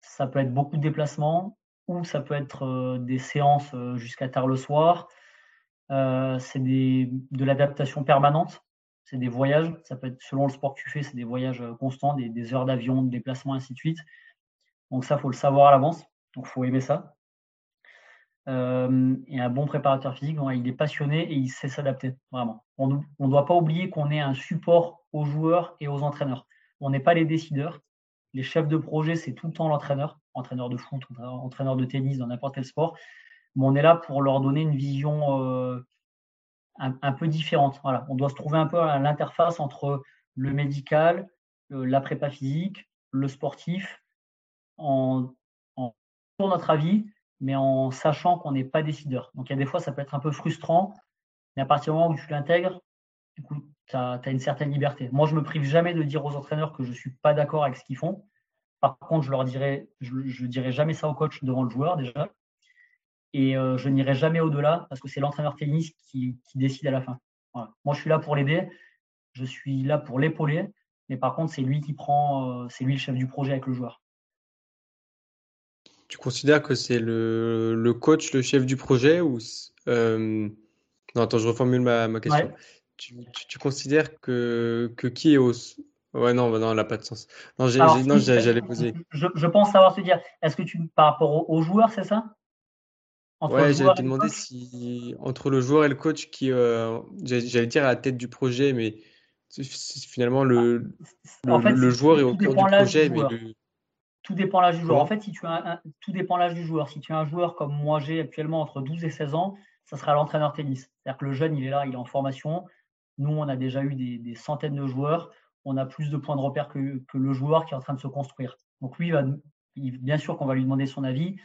B: Ça peut être beaucoup de déplacements ou ça peut être des séances jusqu'à tard le soir. c'est de l'adaptation permanente. C'est des voyages. Ça peut être selon le sport que tu fais, c'est des voyages constants, des, des heures d'avion, de déplacement, ainsi de suite. Donc ça, faut le savoir à l'avance. Donc faut aimer ça. Et un bon préparateur physique, il est passionné et il sait s'adapter, vraiment. On ne doit pas oublier qu'on est un support aux joueurs et aux entraîneurs. On n'est pas les décideurs. Les chefs de projet, c'est tout le temps l'entraîneur, entraîneur de foot, entraîneur de tennis, dans n'importe quel sport. Mais on est là pour leur donner une vision euh, un, peu différente. On doit se trouver un peu à l'interface entre le médical, la prépa physique, le sportif, en, notre avis, mais en sachant qu'on n'est pas décideur. Donc, il y a des fois, ça peut être un peu frustrant, mais à partir du moment où tu l'intègres, tu as, une certaine liberté. Moi, je me prive jamais de dire aux entraîneurs que je ne suis pas d'accord avec ce qu'ils font. Par contre, je leur dirai, je, dirai jamais ça au coach devant le joueur déjà. Et euh, je n'irai jamais au-delà parce que c'est l'entraîneur tennis qui, décide à la fin. Moi, je suis là pour l'aider, je suis là pour l'épauler, mais par contre, c'est lui qui prend, euh, c'est lui le chef du projet avec le joueur.
A: Tu considères que c'est le, le, coach, le chef du projet ou euh, Non, attends, je reformule ma, ma question. Tu, tu, considères que, que qui est au. Ouais, non, bah non, elle n'a pas de sens. Non, j'allais poser.
B: Je, je, pense savoir se dire, est-ce que tu. Par rapport aux, joueurs, c'est ça?
A: Entre Ouais, j'allais te demander si. Entre le joueur et le coach, qui. Euh, j'allais dire à la tête du projet, mais finalement, le, ah, le, le, joueur est au cœur du projet, mais le,
B: tout dépend l'âge du joueur. En fait, si tu as un, tout dépend l'âge du joueur. Si tu as un joueur comme moi j'ai actuellement entre 12 et 16 ans, ça sera l'entraîneur tennis. C'est-à-dire que le jeune, il est là, il est en formation. Nous, on a déjà eu des, centaines de joueurs. On a plus de points de repère que, le joueur qui est en train de se construire. Donc lui, va, bien sûr qu'on va lui demander son avis,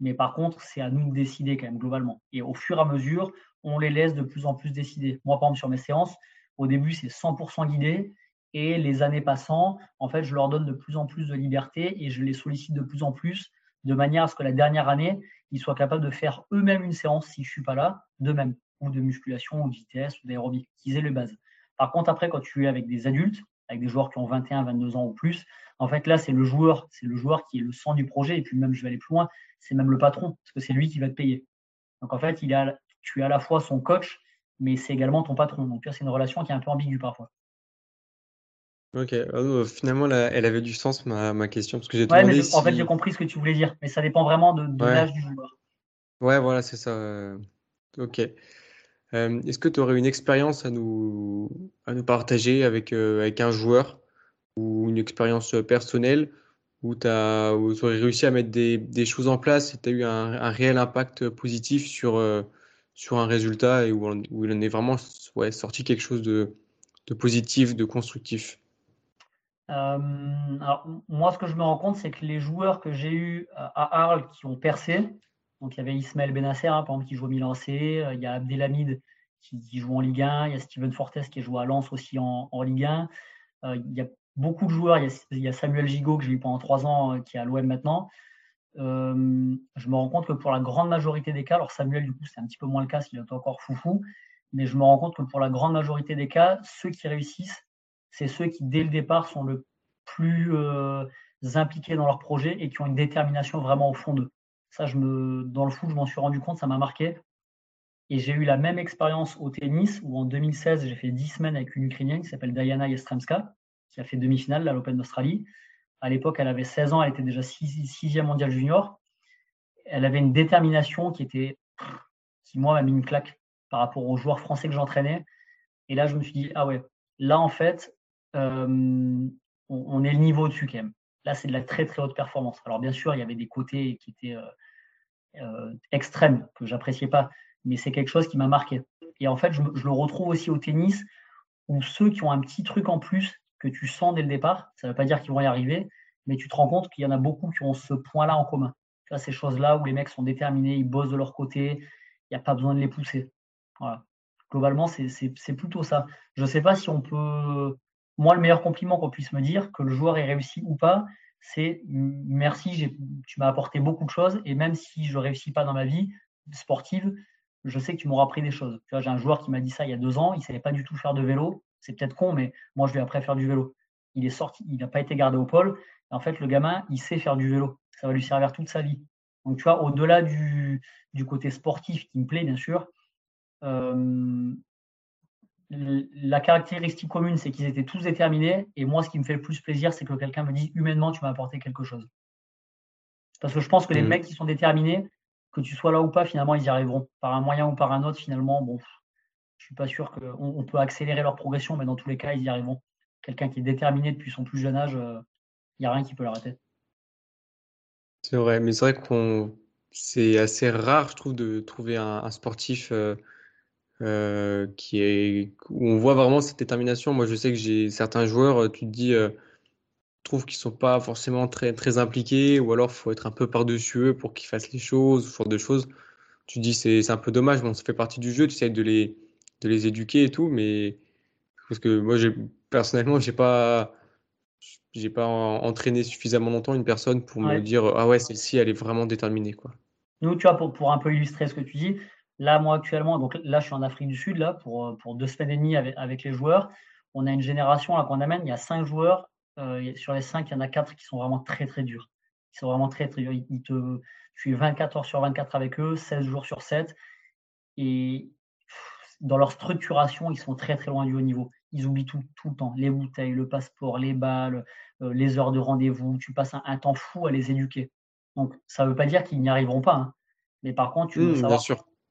B: mais par contre, c'est à nous de décider quand même globalement. Et au fur et à mesure, on les laisse de plus en plus décider. Moi, par exemple, sur mes séances, au début, c'est 100% guidé. Et les années passant, en fait, je leur donne de plus en plus de liberté et je les sollicite de plus en plus de manière à ce que la dernière année, ils soient capables de faire eux-mêmes une séance si je ne suis pas là, d'eux-mêmes, ou de musculation, ou de vitesse, ou d'aérobie, qu'ils aient les bases. Par contre, après, quand tu es avec des adultes, avec des joueurs qui ont 21, 22 ans ou plus, en fait, là, c'est le joueur, c'est le joueur qui est le sang du projet. Et puis même, je vais aller plus loin, c'est même le patron, parce que c'est lui qui va te payer. Donc en fait, tu es à la fois son coach, mais c'est également ton patron. Donc c'est une relation qui est un peu ambiguë parfois.
A: Ok, ah finalement, elle avait du sens, ma, ma question, parce que j'ai
B: Ouais, mais en fait, j'ai compris ce que tu voulais dire, mais ça dépend vraiment de, l'âge du joueur.
A: Ouais, voilà, c'est ça. Ok. Euh, est-ce que tu aurais une expérience à nous, à nous partager avec, euh, avec un joueur ou une expérience personnelle où tu aurais réussi à mettre des, des choses en place et tu as eu un, un réel impact positif sur, euh, sur un résultat et où, où il en est vraiment ouais, sorti quelque chose de, de positif, de constructif?
B: Euh, alors, moi, ce que je me rends compte, c'est que les joueurs que j'ai eus à Arles qui ont percé, donc il y avait Ismaël Benasser, hein, par exemple, qui joue au Milan C, euh, il y a Abdelhamid qui, joue en Ligue 1, il y a Steven Fortes qui joue à Lens aussi en, Ligue 1. Euh, il y a beaucoup de joueurs, il y a, Samuel Gigot que j'ai eu pendant trois ans, qui est à l'OM maintenant. je me rends compte que pour la grande majorité des cas, alors Samuel, du coup, c'est un petit peu moins le cas s'il est encore foufou, mais je me rends compte que pour la grande majorité des cas, ceux qui réussissent, c'est ceux qui, dès le départ, sont le plus euh, impliqués dans leur projet et qui ont une détermination vraiment au fond d'eux. Ça, je me, dans le foot, je m'en suis rendu compte, ça m'a marqué. Et j'ai eu la même expérience au tennis où en 2016, j'ai fait 10 semaines avec une Ukrainienne qui s'appelle Diana Yastremska, qui a fait demi-finale à l'Open d'Australie. À l'époque, elle avait 16 ans, elle était déjà 6e mondial junior. Elle avait une détermination qui était, qui moi m'a mis une claque par rapport aux joueurs français que j'entraînais. Et là, je me suis dit, ah ouais, là en fait, on, est le niveau dessus quand même. Là, c'est de la très très haute performance. Alors bien sûr, il y avait des côtés qui étaient euh, euh, extrêmes que j'appréciais pas, mais c'est quelque chose qui m'a marqué. Et en fait, je, le retrouve aussi au tennis, où ceux qui ont un petit truc en plus que tu sens dès le départ, ça ne veut pas dire qu'ils vont y arriver, mais tu te rends compte qu'il y en a beaucoup qui ont ce point-là en commun. Tu vois, ces choses-là où les mecs sont déterminés, ils bossent de leur côté, il n'y a pas besoin de les pousser. Voilà. Globalement, c'est plutôt ça. Je ne sais pas si on peut moi, le meilleur compliment qu'on puisse me dire, que le joueur ait réussi ou pas, c'est merci, tu m'as apporté beaucoup de choses et même si je ne réussis pas dans ma vie sportive, je sais que tu m'auras appris des choses. Tu vois, j'ai un joueur qui m'a dit ça il y a deux ans, il ne savait pas du tout faire de vélo. C'est peut-être con, mais moi, je lui ai appris à faire du vélo. Il est sorti, il n'a pas été gardé au pôle. En fait, le gamin, il sait faire du vélo. Ça va lui servir toute sa vie. Donc, tu vois, au-delà du, côté sportif qui me plaît, bien sûr, euh, la caractéristique commune, c'est qu'ils étaient tous déterminés. Et moi, ce qui me fait le plus plaisir, c'est que quelqu'un me dise humainement, tu m'as apporté quelque chose. Parce que je pense que les mmh. mecs qui sont déterminés, que tu sois là ou pas, finalement, ils y arriveront. Par un moyen ou par un autre, finalement, bon, je suis pas sûr qu'on on peut accélérer leur progression, mais dans tous les cas, ils y arriveront. Quelqu'un qui est déterminé depuis son plus jeune âge, euh, il n'y a rien qui peut l'arrêter.
A: C'est vrai, mais c'est vrai qu'on c'est assez rare, je trouve, de trouver un, sportif euh, euh, qui est où on voit vraiment cette détermination. Moi, je sais que j'ai certains joueurs, tu te dis, trouve qu'ils sont pas forcément très, très impliqués, ou alors faut être un peu par-dessus eux pour qu'ils fassent les choses, ce genre de choses. Tu dis c'est un peu dommage, bon, ça fait partie du jeu, tu essaies de les, de les éduquer et tout, mais parce que moi, personnellement, j'ai pas, j'ai pas entraîné suffisamment longtemps une personne pour me dire ah ouais, celle-ci, elle est vraiment déterminée. Quoi.
B: Nous, tu vois, pour, pour un peu illustrer ce que tu dis, là, moi, actuellement, donc là, je suis en Afrique du Sud, là, pour, pour deux semaines et demie avec, avec les joueurs. On a une génération là qu'on amène, il y a cinq joueurs euh, sur les 5, il y en a 4 qui sont vraiment très très durs. Ils sont vraiment très très durs. Ils, te, tu es 24 heures sur 24 avec eux, 16 jours sur 7. Et dans leur structuration, ils sont très très loin du haut niveau. Ils oublient tout, tout le temps. Les bouteilles, le passeport, les balles, euh, les heures de rendez-vous. Tu passes un, temps fou à les éduquer. Donc ça ne veut pas dire qu'ils n'y arriveront pas. Hein. Mais par contre, tu,
A: mmh, savoir,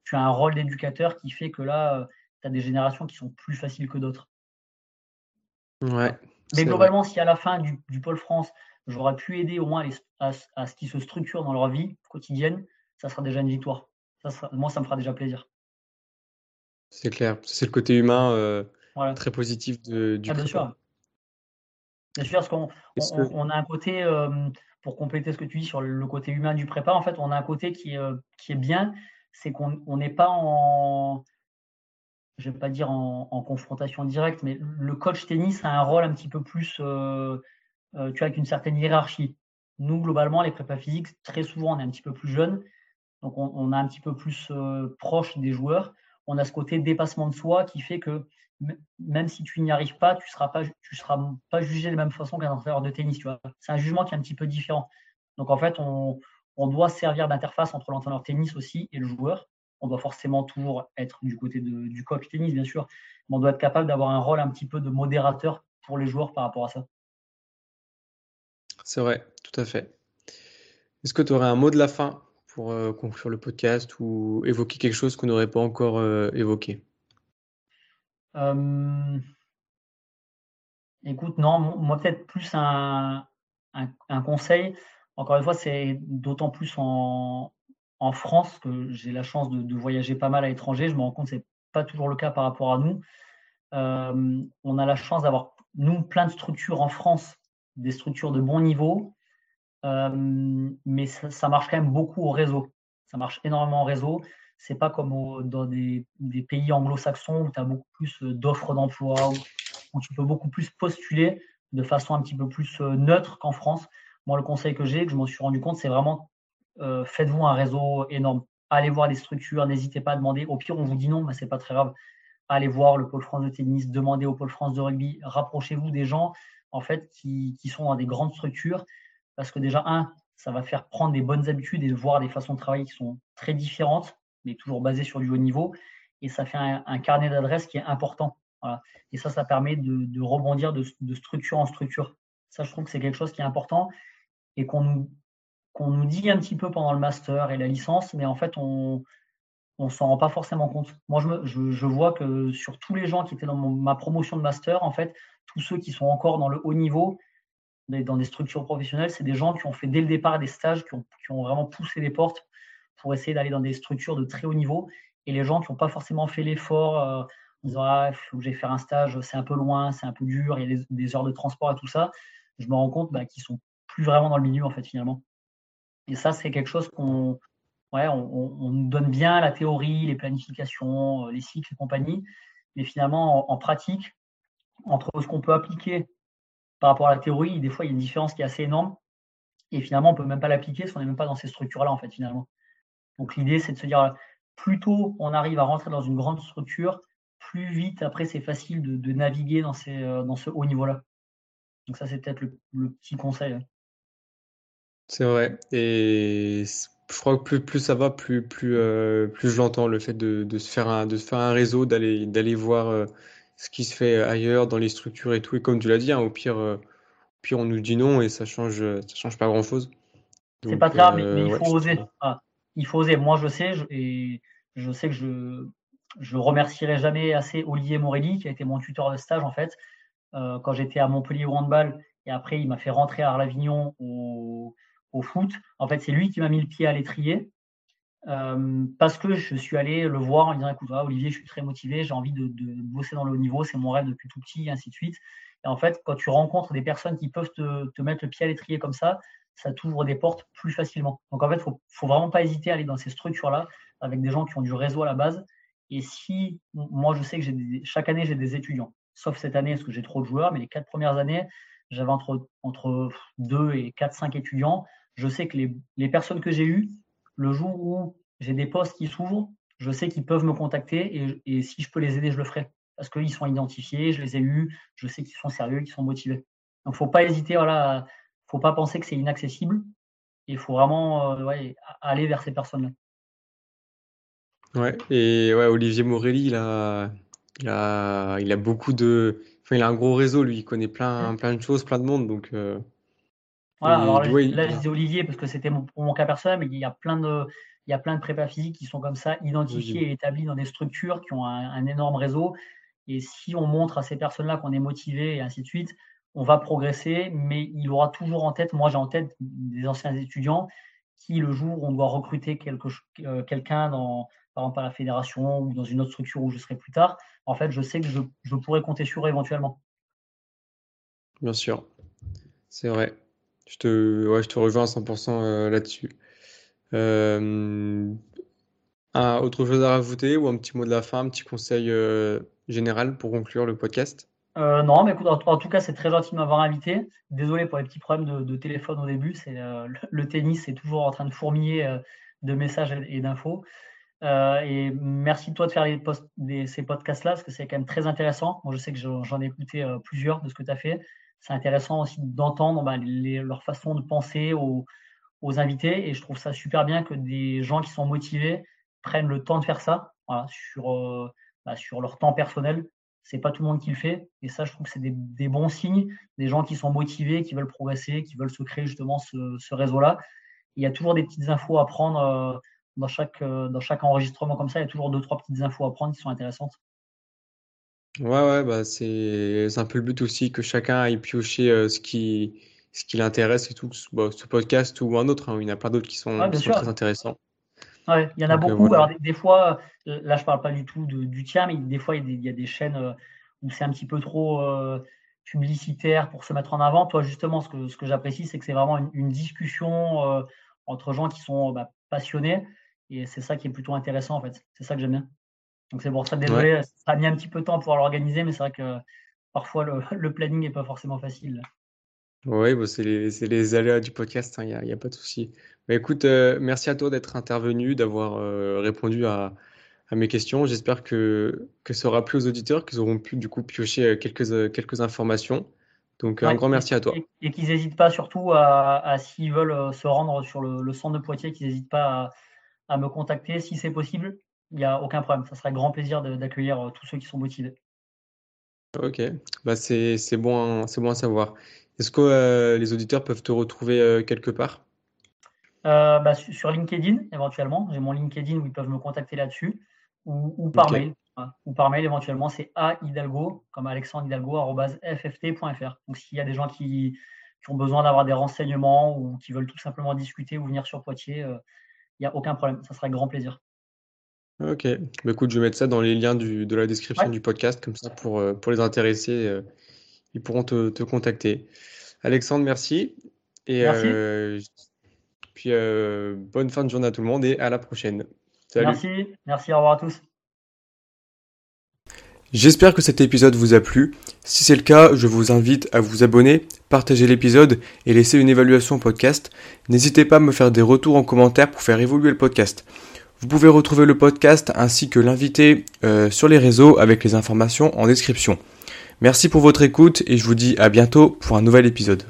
B: tu as un rôle d'éducateur qui fait que là, euh, tu as des générations qui sont plus faciles que d'autres.
A: Ouais,
B: mais globalement, si à la fin du, Pôle France, j'aurais pu aider au moins à, ce qu'ils se structurent dans leur vie quotidienne, ça sera déjà une victoire. Ça moi, ça me fera déjà plaisir.
A: C'est clair. C'est le côté humain euh, très positif de, du
B: ah, Bien sûr. Bien sûr, parce qu'on on, a un côté, euh, pour compléter ce que tu dis sur le côté humain du prépa, en fait, on a un côté qui, euh, qui est bien, c'est qu'on n'est pas en je vais pas dire en, confrontation directe, mais le coach tennis a un rôle un petit peu plus, euh, euh, tu vois, avec une certaine hiérarchie. Nous, globalement, les prépas physiques, très souvent, on est un petit peu plus jeunes, donc on, est un petit peu plus euh, proche des joueurs. On a ce côté dépassement de soi qui fait que même si tu n'y arrives pas, tu ne seras, pas, tu seras pas jugé de la même façon qu'un entraîneur de tennis. C'est un jugement qui est un petit peu différent. Donc en fait, on, on doit servir d'interface entre l'entraîneur tennis aussi et le joueur on doit forcément toujours être du côté du coach tennis, bien sûr, mais on doit être capable d'avoir un rôle un petit peu de modérateur pour les joueurs par rapport à ça.
A: C'est vrai, tout à fait. Est-ce que tu aurais un mot de la fin pour euh, conclure le podcast ou évoquer quelque chose qu'on n'aurait pas encore euh, évoqué?
B: Euh, Écoute, non, moi peut-être plus un, conseil. Encore une fois, c'est d'autant plus en, France, que j'ai la chance de, voyager pas mal à l'étranger, je me rends compte que ce n'est pas toujours le cas par rapport à nous. Euh, on a la chance d'avoir, nous, plein de structures en France, des structures de bon niveau, euh, mais ça, marche quand même beaucoup au réseau. Ça marche énormément au réseau. C'est pas comme dans des, pays anglo-saxons où tu as beaucoup plus euh, d'offres d'emploi, où, tu peux beaucoup plus postuler de façon un petit peu plus neutre qu'en France. Moi, le conseil que j'ai, que je m'en suis rendu compte, c'est vraiment euh, faites-vous un réseau énorme. Allez voir les structures, n'hésitez pas à demander. Au pire, on vous dit non, mais c'est pas très grave. Allez voir le pôle France de tennis, demandez au pôle France de rugby, rapprochez-vous des gens en fait qui, sont dans des grandes structures parce que déjà un, ça va faire prendre des bonnes habitudes et voir des façons de travailler qui sont très différentes, mais toujours basées sur du haut niveau. Et ça fait un, carnet d'adresses qui est important. Et ça, ça permet de, rebondir de, de, structure en structure. Ça, je trouve que c'est quelque chose qui est important et qu'on nous, qu'on nous dit un petit peu pendant le master et la licence, mais en fait, on ne s'en rend pas forcément compte. Moi, je, je, vois que sur tous les gens qui étaient dans ma promotion de master, en fait, tous ceux qui sont encore dans le haut niveau, dans des structures professionnelles, c'est des gens qui ont fait dès le départ des stages, qui ont, vraiment poussé les portes pour essayer d'aller dans des structures de très haut niveau. Et les gens qui n'ont pas forcément fait l'effort, euh, en disant ah, il faut que j'aille faire un stage, c'est un peu loin, c'est un peu dur, il y a des, heures de transport et tout ça, je me rends compte bah, qu'ils sont plus vraiment dans le milieu, en fait, finalement. Et ça, c'est quelque chose qu'on ouais, on, donne bien la théorie, les planifications, euh, les cycles et compagnie. Mais finalement, en, pratique, entre ce qu'on peut appliquer par rapport à la théorie, des fois, il y a une différence qui est assez énorme. Et finalement, on ne peut même pas l'appliquer si on n'est même pas dans ces structures-là, en fait, finalement. Donc l'idée, c'est de se dire, plus tôt on arrive à rentrer dans une grande structure, plus vite après c'est facile de, naviguer dans, ces, euh, dans ce haut niveau-là. Donc ça c'est peut-être le, petit conseil.
A: C'est vrai. Et je crois que plus, plus ça va, plus, plus, euh, plus je l'entends, le fait de, de, se faire un, de se faire un réseau, d'aller, d'aller voir euh, ce qui se fait ailleurs dans les structures et tout. Et comme tu l'as dit, hein, au pire, au pire on nous dit non et ça change, ça change pas grand-chose.
B: C'est pas grave, mais, il faut oser. Ah, il faut oser. Moi je sais, et je sais que je, je remercierai jamais assez Olivier Morelli, qui a été mon tuteur de stage en fait, euh, quand j'étais à Montpellier au handball. Et après, il m'a fait rentrer à Arlavignon au, au foot. En fait, c'est lui qui m'a mis le pied à l'étrier. Euh, parce que je suis allé le voir en disant écoute Olivier je suis très motivé j'ai envie de, bosser dans le haut niveau c'est mon rêve depuis tout petit et ainsi de suite et en fait quand tu rencontres des personnes qui peuvent te, mettre le pied à l'étrier comme ça ça t'ouvre des portes plus facilement donc en fait faut, faut vraiment pas hésiter à aller dans ces structures là avec des gens qui ont du réseau à la base et si, moi, je sais que j'ai chaque année, j'ai des étudiants, sauf cette année parce que j'ai trop de joueurs, mais les quatre premières années, j'avais entre, entre 2 et 4, 5 étudiants. Je sais que les, les personnes que j'ai eues, le jour où j'ai des postes qui s'ouvrent, je sais qu'ils peuvent me contacter et, et, si je peux les aider, je le ferai. Parce qu'ils sont identifiés, je les ai eus, je sais qu'ils sont sérieux, qu'ils sont motivés. Donc, il ne faut pas hésiter, voilà, faut pas penser que c'est inaccessible. Il faut vraiment euh, ouais, aller vers ces personnes-là.
A: Ouais, et ouais, Olivier Morelli, il a, il a, il a beaucoup de. Enfin, il a un gros réseau, lui, il connaît plein, plein de choses, plein de monde. Donc, euh,
B: voilà, alors là, je dis Olivier parce que c'était pour mon cas personnel, mais il y a plein de, il y a plein de prépas physiques qui sont comme ça, identifiés et établis dans des structures qui ont un, énorme réseau. Et si on montre à ces personnes-là qu'on est motivé et ainsi de suite, on va progresser, mais il aura toujours en tête, moi j'ai en tête des anciens étudiants qui, le jour où on doit recruter euh, quelqu'un dans, par exemple à la fédération ou dans une autre structure où je serai plus tard, en fait, je sais que je, pourrais compter sur eux éventuellement.
A: Bien sûr, c'est vrai. Je te, ouais, je te rejoins à 100% euh, là-dessus. Euh, autre chose à rajouter ou un petit mot de la fin, un petit conseil euh, général pour conclure le podcast?
B: Non, mais écoute, en, tout cas, c'est très gentil de m'avoir invité. Désolé pour les petits problèmes de, téléphone au début. Le, tennis, c'est toujours en train de fourmiller de messages et d'infos. Et merci de toi de faire ces podcasts-là, parce que c'est quand même très intéressant. Je sais que j'en ai écouté plusieurs de ce que tu as fait. C'est intéressant aussi d'entendre bah, leur façon de penser aux, invités. Et je trouve ça super bien que des gens qui sont motivés prennent le temps de faire ça sur, euh, bah, sur leur temps personnel. C'est pas tout le monde qui le fait. Et ça, je trouve que c'est des, bons signes. Des gens qui sont motivés, qui veulent progresser, qui veulent se créer justement ce, réseau-là. Il y a toujours des petites infos à prendre dans chaque, euh, dans chaque enregistrement comme ça, il y a toujours deux, trois petites infos à prendre qui sont intéressantes.
A: Ouais, ouais, bah c'est un peu le but aussi que chacun aille piocher euh, ce qui, ce qui l'intéresse et tout, bah, ce podcast ou un autre. Hein, il y en a plein d'autres qui sont, très intéressants.
B: Ouais, il y en a euh, beaucoup. Alors, des, fois, là, je parle pas du tout du tien, mais des fois, il y a des, chaînes où c'est un petit peu trop publicitaire pour se mettre en avant. Toi, justement, ce que, ce que j'apprécie, c'est que c'est vraiment une, discussion entre gens qui sont bah, passionnés et c'est ça qui est plutôt intéressant, en fait. C'est ça que j'aime bien. Donc c'est pour ça, désolé, ça a mis un petit peu de temps pour l'organiser, mais c'est vrai que parfois le, planning n'est pas forcément facile.
A: Oui, bah, c'est les, les, aléas du podcast, il hein, n'y a, a, pas de souci. Mais écoute, euh, merci à toi d'être intervenu, d'avoir euh, répondu à, à, mes questions. J'espère que, que ça aura plu aux auditeurs, qu'ils auront pu du coup piocher euh, quelques, quelques informations. Donc un grand merci à toi.
B: Et, qu'ils n'hésitent pas surtout à, s'ils veulent se rendre sur le, le centre de Poitiers, qu'ils n'hésitent pas à à me contacter si c'est possible. Il n'y a aucun problème. Ça serait grand plaisir d'accueillir euh, tous ceux qui sont motivés.
A: Ok, bah c'est bon, bon à savoir. Est-ce que euh, les auditeurs peuvent te retrouver euh, quelque part?
B: Bah, Sur LinkedIn, éventuellement. J'ai mon LinkedIn où ils peuvent me contacter là-dessus ou, par mail. Ou par mail, éventuellement, c'est a hidalgo, comme Alexandre Hidalgo, fft.fr. Donc, s'il y a des gens qui, qui ont besoin d'avoir des renseignements ou qui veulent tout simplement discuter ou venir sur Poitiers, il n'y a aucun problème. Ça sera avec grand plaisir.
A: Ok. Bah, écoute, je vais mettre ça dans les liens de la description du podcast, comme ça pour, euh, pour les intéressés, euh, ils pourront te, contacter. Alexandre, merci. Et merci. Euh, puis bonne fin de journée à tout le monde et à la prochaine.
B: Salut. Merci, merci, au revoir à tous.
A: J'espère que cet épisode vous a plu. Si c'est le cas, je vous invite à vous abonner, partager l'épisode et laisser une évaluation au podcast. N'hésitez pas à me faire des retours en commentaire pour faire évoluer le podcast. Vous pouvez retrouver le podcast ainsi que l'invité euh, sur les réseaux avec les informations en description. Merci pour votre écoute et je vous dis à bientôt pour un nouvel épisode.